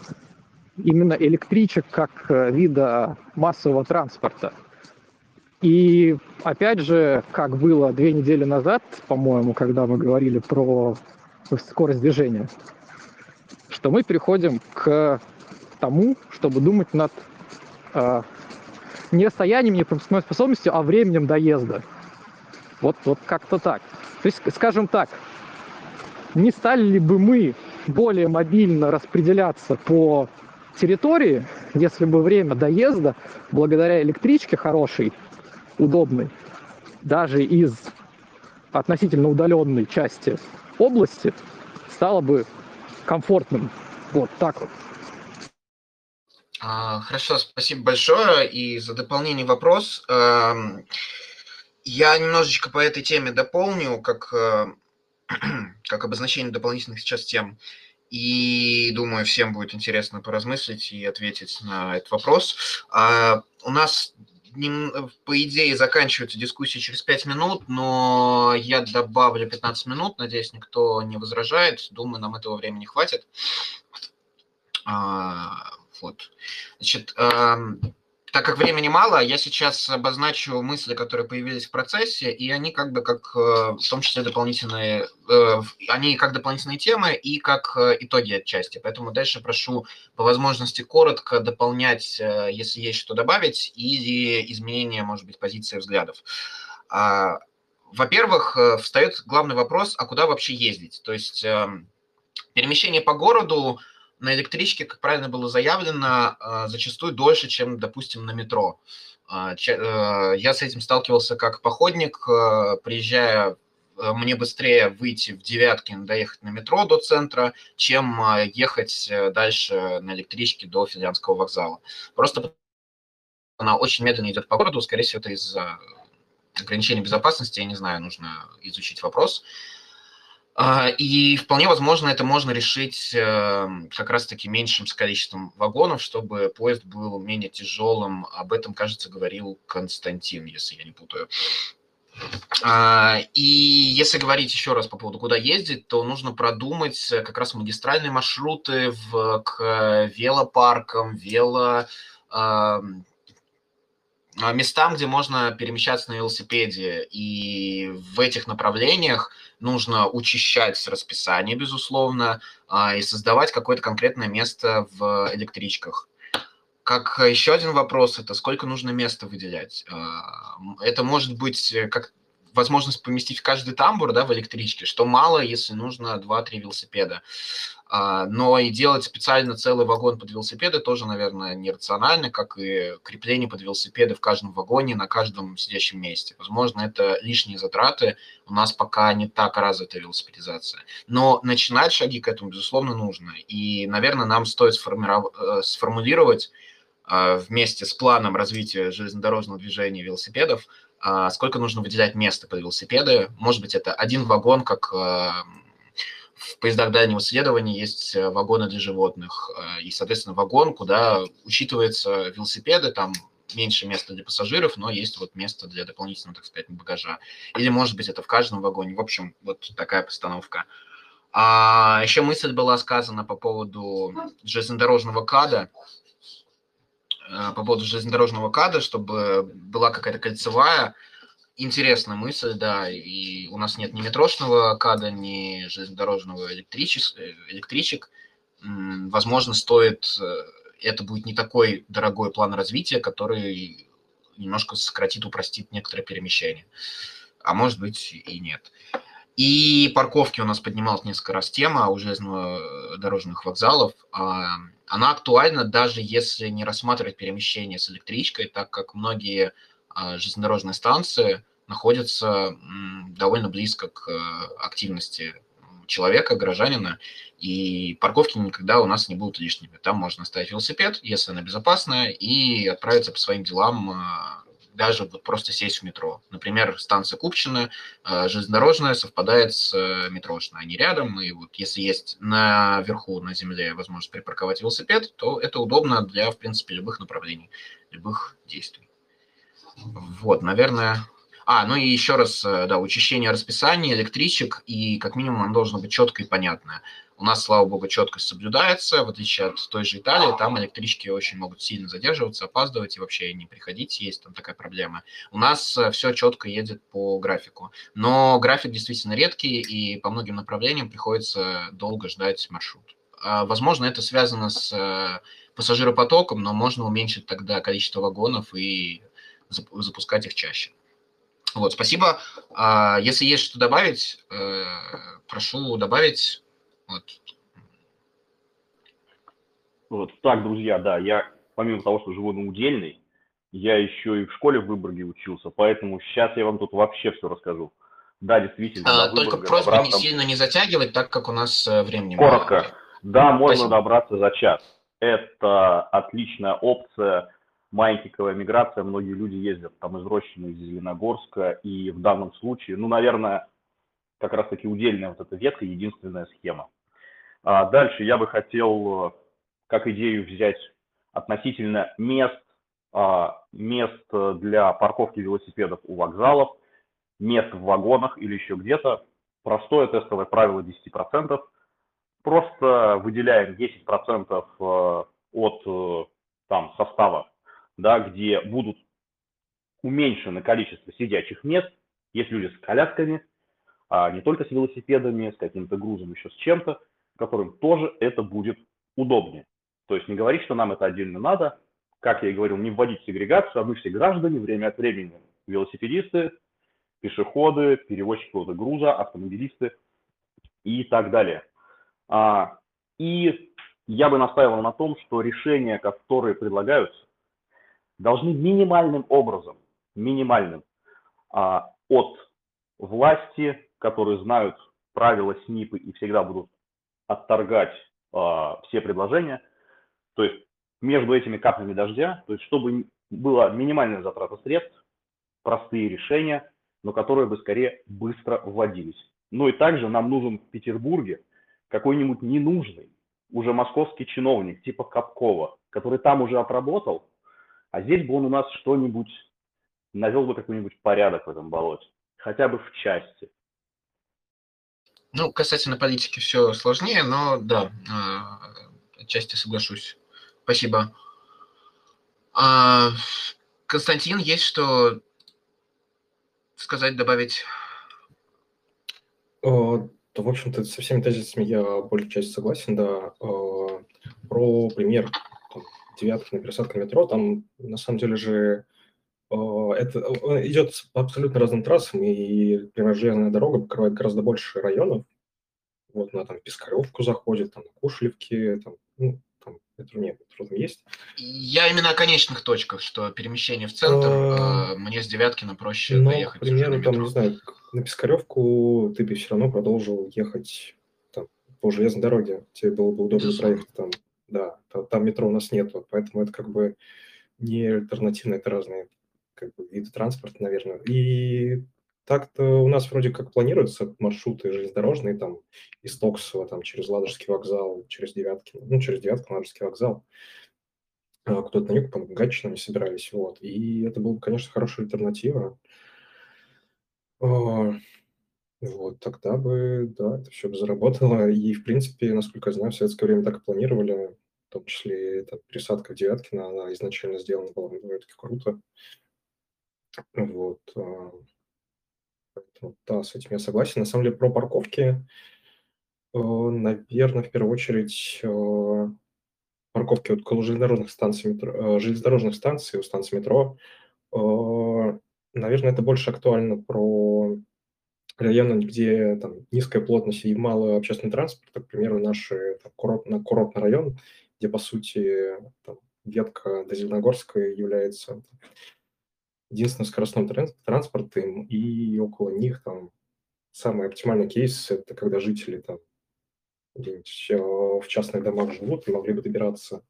именно электричек как э, вида массового транспорта. И опять же, как было две недели назад, по-моему, когда мы говорили про скорость движения, что мы переходим к тому, чтобы думать над э, не расстоянием, не пропускной способностью, а временем доезда. Вот, вот как-то так. То есть, скажем так, не стали ли бы мы более мобильно распределяться по территории, если бы время доезда, благодаря электричке хорошей, удобной, даже из относительно удаленной части области, стало бы комфортным. Вот так вот. А, Хорошо, спасибо большое. И за дополнение вопрос. Эм, Я немножечко по этой теме дополню, как, э, как обозначение дополнительных сейчас тем. И думаю, всем будет интересно поразмыслить и ответить на этот вопрос. А, У нас, нем- по идее, заканчивается дискуссия через 5 минут, но я добавлю 15 минут. Надеюсь, никто не возражает. Думаю, нам этого времени хватит. А, Вот. Значит, эм, так как времени мало, я сейчас обозначу мысли, которые появились в процессе, и они как бы как, э, в том числе дополнительные, э, они как дополнительные темы и как э, итоги отчасти. Поэтому дальше прошу по возможности коротко дополнять, если есть что добавить, или изменения, может быть, позиции взглядов. А, Во-первых, встает главный вопрос, а куда вообще ездить? То есть эм, перемещение по городу на электричке, как правильно было заявлено, э, зачастую дольше, чем, допустим, на метро. А, э, Я с этим сталкивался как походник, э, приезжая, э, мне быстрее выйти в Девяткин, доехать на метро до центра, чем э, ехать дальше на электричке до Финляндского вокзала. Просто она очень медленно идет по городу, скорее всего, это из-за ограничений безопасности, я не знаю, нужно изучить вопрос. А, И вполне возможно, это можно решить э, как раз-таки меньшим количеством вагонов, чтобы поезд был менее тяжелым. Об этом, кажется, говорил Константин, если я не путаю. А, И если говорить еще раз по поводу, куда ездить, то нужно продумать э, как раз магистральные маршруты в, к велопаркам, вело, а, местам, где можно перемещаться на велосипеде. И в этих направлениях нужно учащать расписание, безусловно, а, и создавать какое-то конкретное место в электричках. Как еще один вопрос, это сколько нужно места выделять. А, Это может быть э, как возможность поместить в каждый тамбур да, в электричке, что мало, если нужно 2-3 велосипеда. А, Но и делать специально целый вагон под велосипеды тоже, наверное, нерационально, как и крепление под велосипеды в каждом вагоне на каждом сидящем месте. Возможно, это лишние затраты. У нас пока не так развита велосипедизация. Но начинать шаги к этому, безусловно, нужно. И, наверное, нам стоит э, сформулировать а, вместе с планом развития железнодорожного движения велосипедов, сколько нужно выделять места под велосипеды. Может быть, это один вагон, как а, в поездах дальнего следования есть э, вагоны для животных. И, соответственно, вагон, куда учитываются велосипеды, там меньше места для пассажиров, но есть вот место для дополнительного, так сказать, багажа. Или, может быть, это в каждом вагоне. В общем, вот такая постановка. А еще мысль была сказана по поводу железнодорожного када по поводу железнодорожного када, чтобы была какая-то кольцевая. Интересная мысль, да, и у нас нет ни метрошного када, ни железнодорожного электричес- э, электричек. Возможно, стоит, э, это будет не такой дорогой план развития, который немножко сократит, упростит некоторые перемещения. А может быть и нет. И парковки у нас поднималась несколько раз тема у железнодорожных вокзалов. Она актуальна даже если не рассматривать перемещение с электричкой, так как многие а, железнодорожные станции находятся довольно близко к э, активности человека, горожанина, и парковки никогда у нас не будут лишними. Там можно оставить велосипед, если она безопасная, и отправиться по своим делам, а, даже вот просто сесть в метро. Например, станция Купчино, э, железнодорожная совпадает с э, метрошной. Они рядом, и вот если есть наверху, на земле возможность припарковать велосипед, то это удобно для, в принципе, любых направлений, любых действий. Вот, наверное... А, ну и еще раз, э, да, учащение расписания электричек, и как минимум оно должно быть четкое и понятное. У нас, слава богу, четкость соблюдается, в отличие от той же Италии, там электрички очень могут сильно задерживаться, опаздывать и вообще не приходить, есть там такая проблема. У нас все четко едет по графику, но график действительно редкий, и по многим направлениям приходится долго ждать маршрут. А, Возможно, это связано с э, пассажиропотоком, но можно уменьшить тогда количество вагонов и зап- запускать их чаще. Вот, спасибо. А, Если есть что добавить, э, прошу добавить. Вот. Вот так, друзья, да, я помимо того, что живу на Удельной, я еще и в школе в Выборге учился, поэтому сейчас я вам тут вообще все расскажу. Да, действительно, А, до Только просьба не добраться- сильно не затягивать, так как у нас э, времени мало. Коротко. Да, можно Спасибо. добраться за час. это отличная опция, маятниковая миграция, многие люди ездят там из Рощины, из Зеленогорска, и в данном случае, ну, наверное, как раз-таки удельная вот эта ветка, единственная схема. А дальше я бы хотел э, как идею взять относительно мест, а, мест для парковки велосипедов у вокзалов, мест в вагонах или еще где-то. Простое тестовое правило 10%. Просто выделяем 10% э, от э, там, состава, да, где будут уменьшено количество сидячих мест, есть люди с колясками, а не только с велосипедами, с каким-то грузом, еще с чем-то, которым тоже это будет удобнее. То есть не говорить, что нам это отдельно надо, как я и говорил, не вводить сегрегацию, а мы все граждане, время от времени велосипедисты, пешеходы, перевозчики груза, автомобилисты и так далее. А, и я бы настаивал на том, что решения, которые предлагаются, должны минимальным образом, минимальным, а, от власти, которые знают правила СНИПы и всегда будут отторгать а, все предложения, то есть между этими каплями дождя, то есть чтобы была минимальная затрата средств, простые решения, но которые бы скорее быстро вводились. Ну и также нам нужен в Петербурге какой-нибудь ненужный, уже московский чиновник типа Капкова, который там уже отработал, а здесь бы он у нас что-нибудь навел бы какой-нибудь порядок в этом болоте, хотя бы в части. Ну, касательно политики все сложнее, но да, э, отчасти соглашусь. Спасибо. А, Константин, есть что сказать, добавить? Э, да, в общем-то, со всеми тезисами я большей части согласен, да. Э, про пример девятки на пересадке метро, там на самом деле же это идет по абсолютно разным трассам, и, например, железная дорога покрывает гораздо больше районов. Вот она там Пискаревку заходит, там на Кушелевке, там, ну, там нет, метро там есть. Я именно о конечных точках, что перемещение в центр, А, э, мне с Девяткина проще Ну, к доехать примеру, там, не знаю, на Пискаревку ты бы все равно продолжил ехать там, по железной дороге. Тебе было бы удобно Безусловно. проехать там. Да, та- там метро у нас нету, поэтому это как бы не альтернативно, это разные как бы, виды транспорта, наверное. И так-то у нас вроде как планируются маршруты железнодорожные, там, из Токсова, там, через Ладожский вокзал, через Девяткино, ну, через Девяткино, Ладожский вокзал. А, Кто-то на юг, по-моему, Гатчину они собирались, вот. И это была, конечно, хорошая альтернатива. А, Вот, тогда бы, да, это все бы заработало. И, в принципе, насколько я знаю, в советское время так и планировали, в том числе эта пересадка в Девяткино, она изначально сделана была довольно-таки круто. Вот. а, да, с этим я согласен. На самом деле, про парковки, наверное, в первую очередь, э, парковки вот около железнодорожных станций, метро, э, железнодорожных станций, у станций метро, э, наверное, это больше актуально про районы, где там низкая плотность и мало общественного транспорта, к примеру, наши там, курорт, на курортный район, где, по сути, там, ветка до Зеленогорска является единственным скоростным тран- транспортом, и около них там самый оптимальный кейс – это когда жители там в частных домах живут и могли бы добираться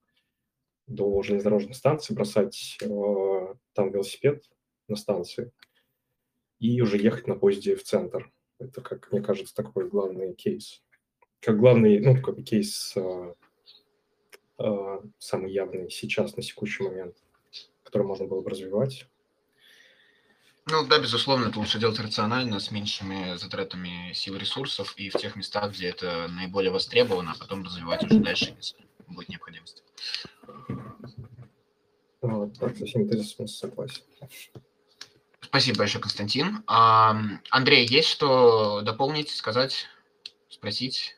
до железнодорожной станции, бросать э, там велосипед на станции и уже ехать на поезде в центр. Это, как мне кажется, такой главный кейс. Как главный, ну, как кейс э, э, самый явный сейчас, на текущий момент, который можно было бы развивать. Ну да, безусловно, это лучше делать рационально, с меньшими затратами сил и ресурсов, и в тех местах, где это наиболее востребовано, а потом развивать уже дальше, если будет необходимость. Вот, так, со всеми тезисами согласен. Спасибо большое, Константин. А, Андрей, есть что дополнить, сказать, спросить?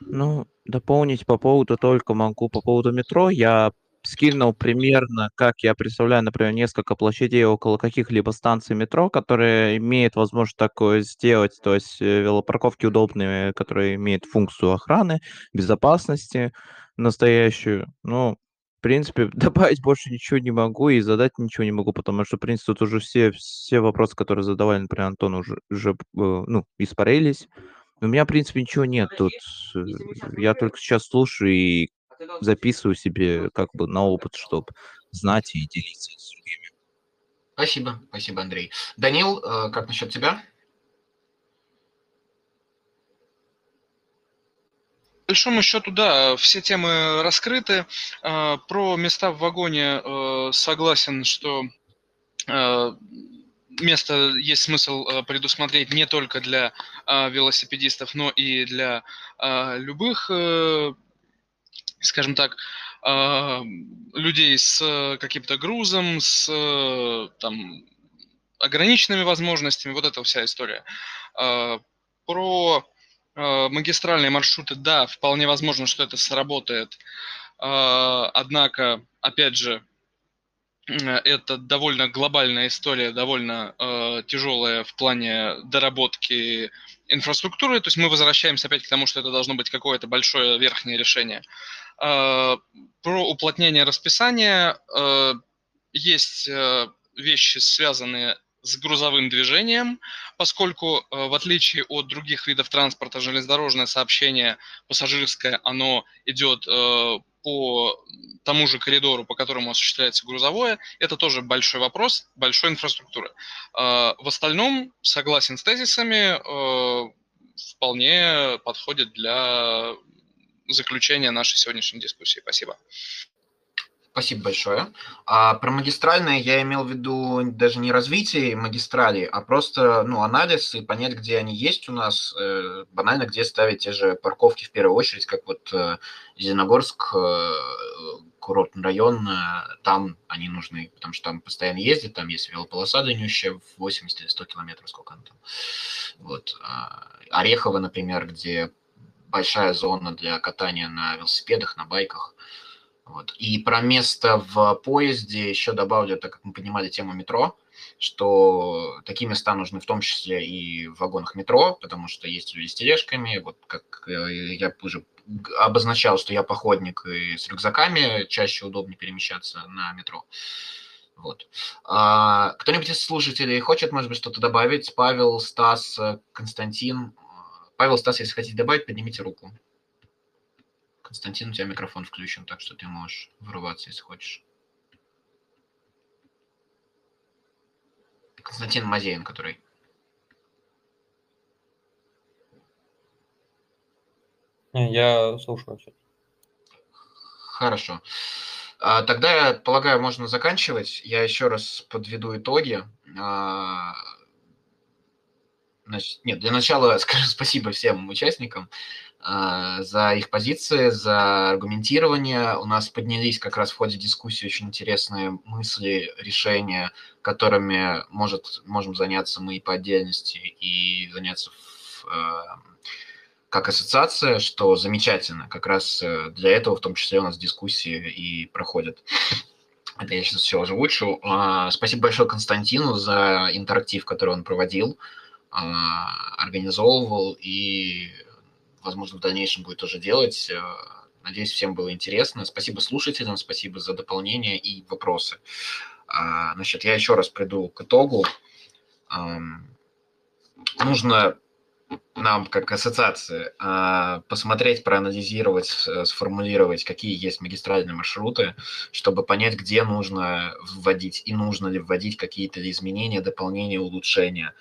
Ну, дополнить по поводу только могу по поводу метро. Я скинул примерно, как я представляю, например, несколько площадей около каких-либо станций метро, которые имеют возможность такое сделать, то есть э, велопарковки удобные, которые имеют функцию охраны, безопасности настоящую. Ну, в принципе, добавить больше ничего не могу и задать ничего не могу, потому что, в принципе, тут уже все, все вопросы, которые задавали, например, Антон, уже, уже э, ну, испарились. У меня, в принципе, ничего нет тут. э, Я только сейчас слушаю и записываю себе как бы на опыт, чтобы знать и делиться с другими. Спасибо, спасибо, Андрей. Данил, э, как насчет тебя? большому счету, да, все темы раскрыты. А, про места в вагоне э, согласен, что э, место есть смысл э, предусмотреть не только для велосипедистов, но и для любых, скажем так, людей с каким-то грузом, с там, ограниченными возможностями, вот эта вся история. Про Э, магистральные маршруты, да, вполне возможно, что это сработает. Э, однако, опять же, э, это довольно глобальная история, довольно э, тяжелая в плане доработки инфраструктуры. То есть мы возвращаемся опять к тому, что это должно быть какое-то большое верхнее решение. Э, про уплотнение расписания э, есть э, вещи, связанные с грузовым движением, поскольку в отличие от других видов транспорта железнодорожное сообщение пассажирское, оно идет по тому же коридору, по которому осуществляется грузовое, это тоже большой вопрос, большой инфраструктуры. Э, в остальном, согласен с тезисами, вполне подходит для заключения нашей сегодняшней дискуссии. Спасибо. Спасибо большое. А про магистральные я имел в виду даже не развитие магистрали, а просто ну, анализ и понять, где они есть у нас, э, банально где ставить те же парковки в первую очередь, как вот э, Зеленогорск, э, курортный район, там они нужны, потому что там постоянно ездят, там есть велополоса длиннющая в 80 или 100 километров, сколько она там. Вот. А Орехово, например, где большая зона для катания на велосипедах, на байках – вот. И про место в поезде еще добавлю, так как мы поднимали тему метро, что такие места нужны в том числе и в вагонах метро, потому что есть люди с тележками, вот как э, я уже обозначал, что я походник и с рюкзаками чаще удобнее перемещаться на метро. Вот. А, кто-нибудь из слушателей хочет, может быть, что-то добавить? Павел, Стас, Константин. Павел, Стас, если хотите добавить, поднимите руку. Константин, у тебя микрофон включен, так что ты можешь вырываться, если хочешь. Константин Мазеин, который. Я слушаю. Хорошо. А, тогда, я полагаю, можно заканчивать. Я еще раз подведу итоги. А, значит, нет, для начала скажу спасибо всем участникам. А, за их позиции, за аргументирование. У нас поднялись как раз в ходе дискуссии очень интересные мысли, решения, которыми может, можем заняться мы и по отдельности, и заняться в, а, как ассоциация, что замечательно. Как раз э, для этого в том числе у нас дискуссии и проходят. Это я сейчас все озвучу. А, спасибо большое Константину за интерактив, который он проводил, организовывал и возможно, в дальнейшем будет тоже делать. Э, надеюсь, всем было интересно. Спасибо слушателям, спасибо за дополнения и вопросы. А, значит, я еще раз приду к итогу. Нужно нам, как ассоциации, а, посмотреть, проанализировать, сформулировать, какие есть магистральные маршруты, чтобы понять, где нужно вводить и нужно ли вводить какие-то изменения, дополнения, улучшения.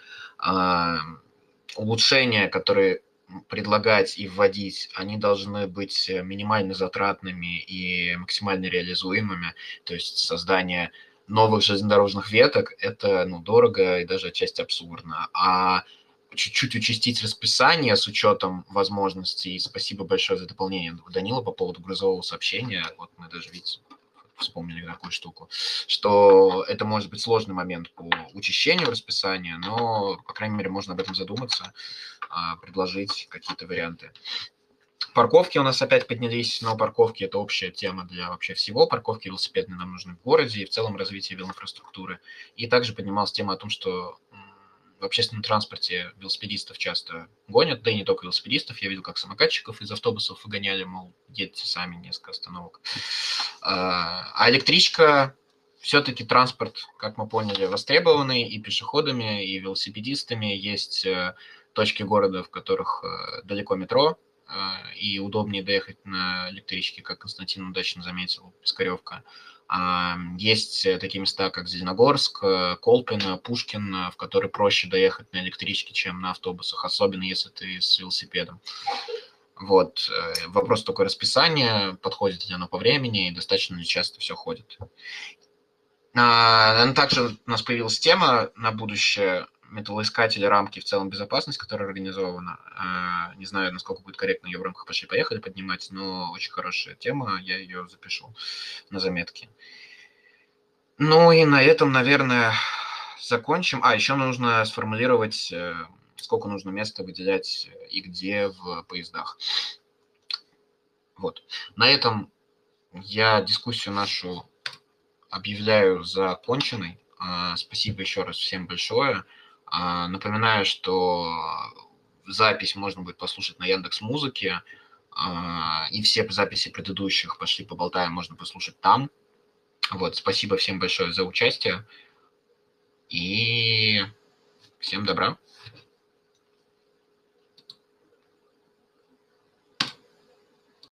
Улучшения, которые предлагать и вводить, они должны быть э, минимально затратными и максимально реализуемыми. То есть создание новых железнодорожных веток – это ну, дорого и даже отчасти абсурдно. А чуть-чуть участить расписание с учетом возможностей. Спасибо большое за дополнение Данила по поводу грузового сообщения. Вот мы даже, видите, вспомнили такую штуку, что это может быть сложный момент по учащению расписания, но, по крайней мере, можно об этом задуматься, предложить какие-то варианты. Парковки у нас опять поднялись, но парковки – это общая тема для вообще всего. Парковки велосипедные нам нужны в городе и в целом развитие велоинфраструктуры. И также поднималась тема о том, что в общественном транспорте велосипедистов часто гонят, да и не только велосипедистов. Я видел, как самокатчиков из автобусов выгоняли, мол, едьте сами несколько остановок. А, а электричка все-таки транспорт, как мы поняли, востребованный и пешеходами, и велосипедистами. Есть э, точки города, в которых э, далеко метро, э, и удобнее доехать на электричке, как Константин удачно заметил, Пискаревка. А, Есть э, такие места, как Зеленогорск, Колпино, Пушкин, в которые проще доехать на электричке, чем на автобусах, особенно если ты с велосипедом. Вот. Вопрос только расписания, подходит ли оно по времени, и достаточно ли часто все ходит. А, Также у нас появилась тема на будущее металлоискатели рамки в целом безопасность, которая организована. А, Не знаю, насколько будет корректно ее в рамках «Пошли-поехали» поднимать, но очень хорошая тема, я ее запишу на заметки. Ну и на этом, наверное, закончим. А, еще нужно сформулировать, э, сколько нужно места выделять э, и где в поездах. Вот. На этом я дискуссию нашу объявляю законченной. Спасибо еще раз всем большое. А, Напоминаю, что запись можно будет послушать на Яндекс Музыке, и все записи предыдущих «Пошли поболтаем» можно послушать там. Вот, спасибо всем большое за участие, и всем добра.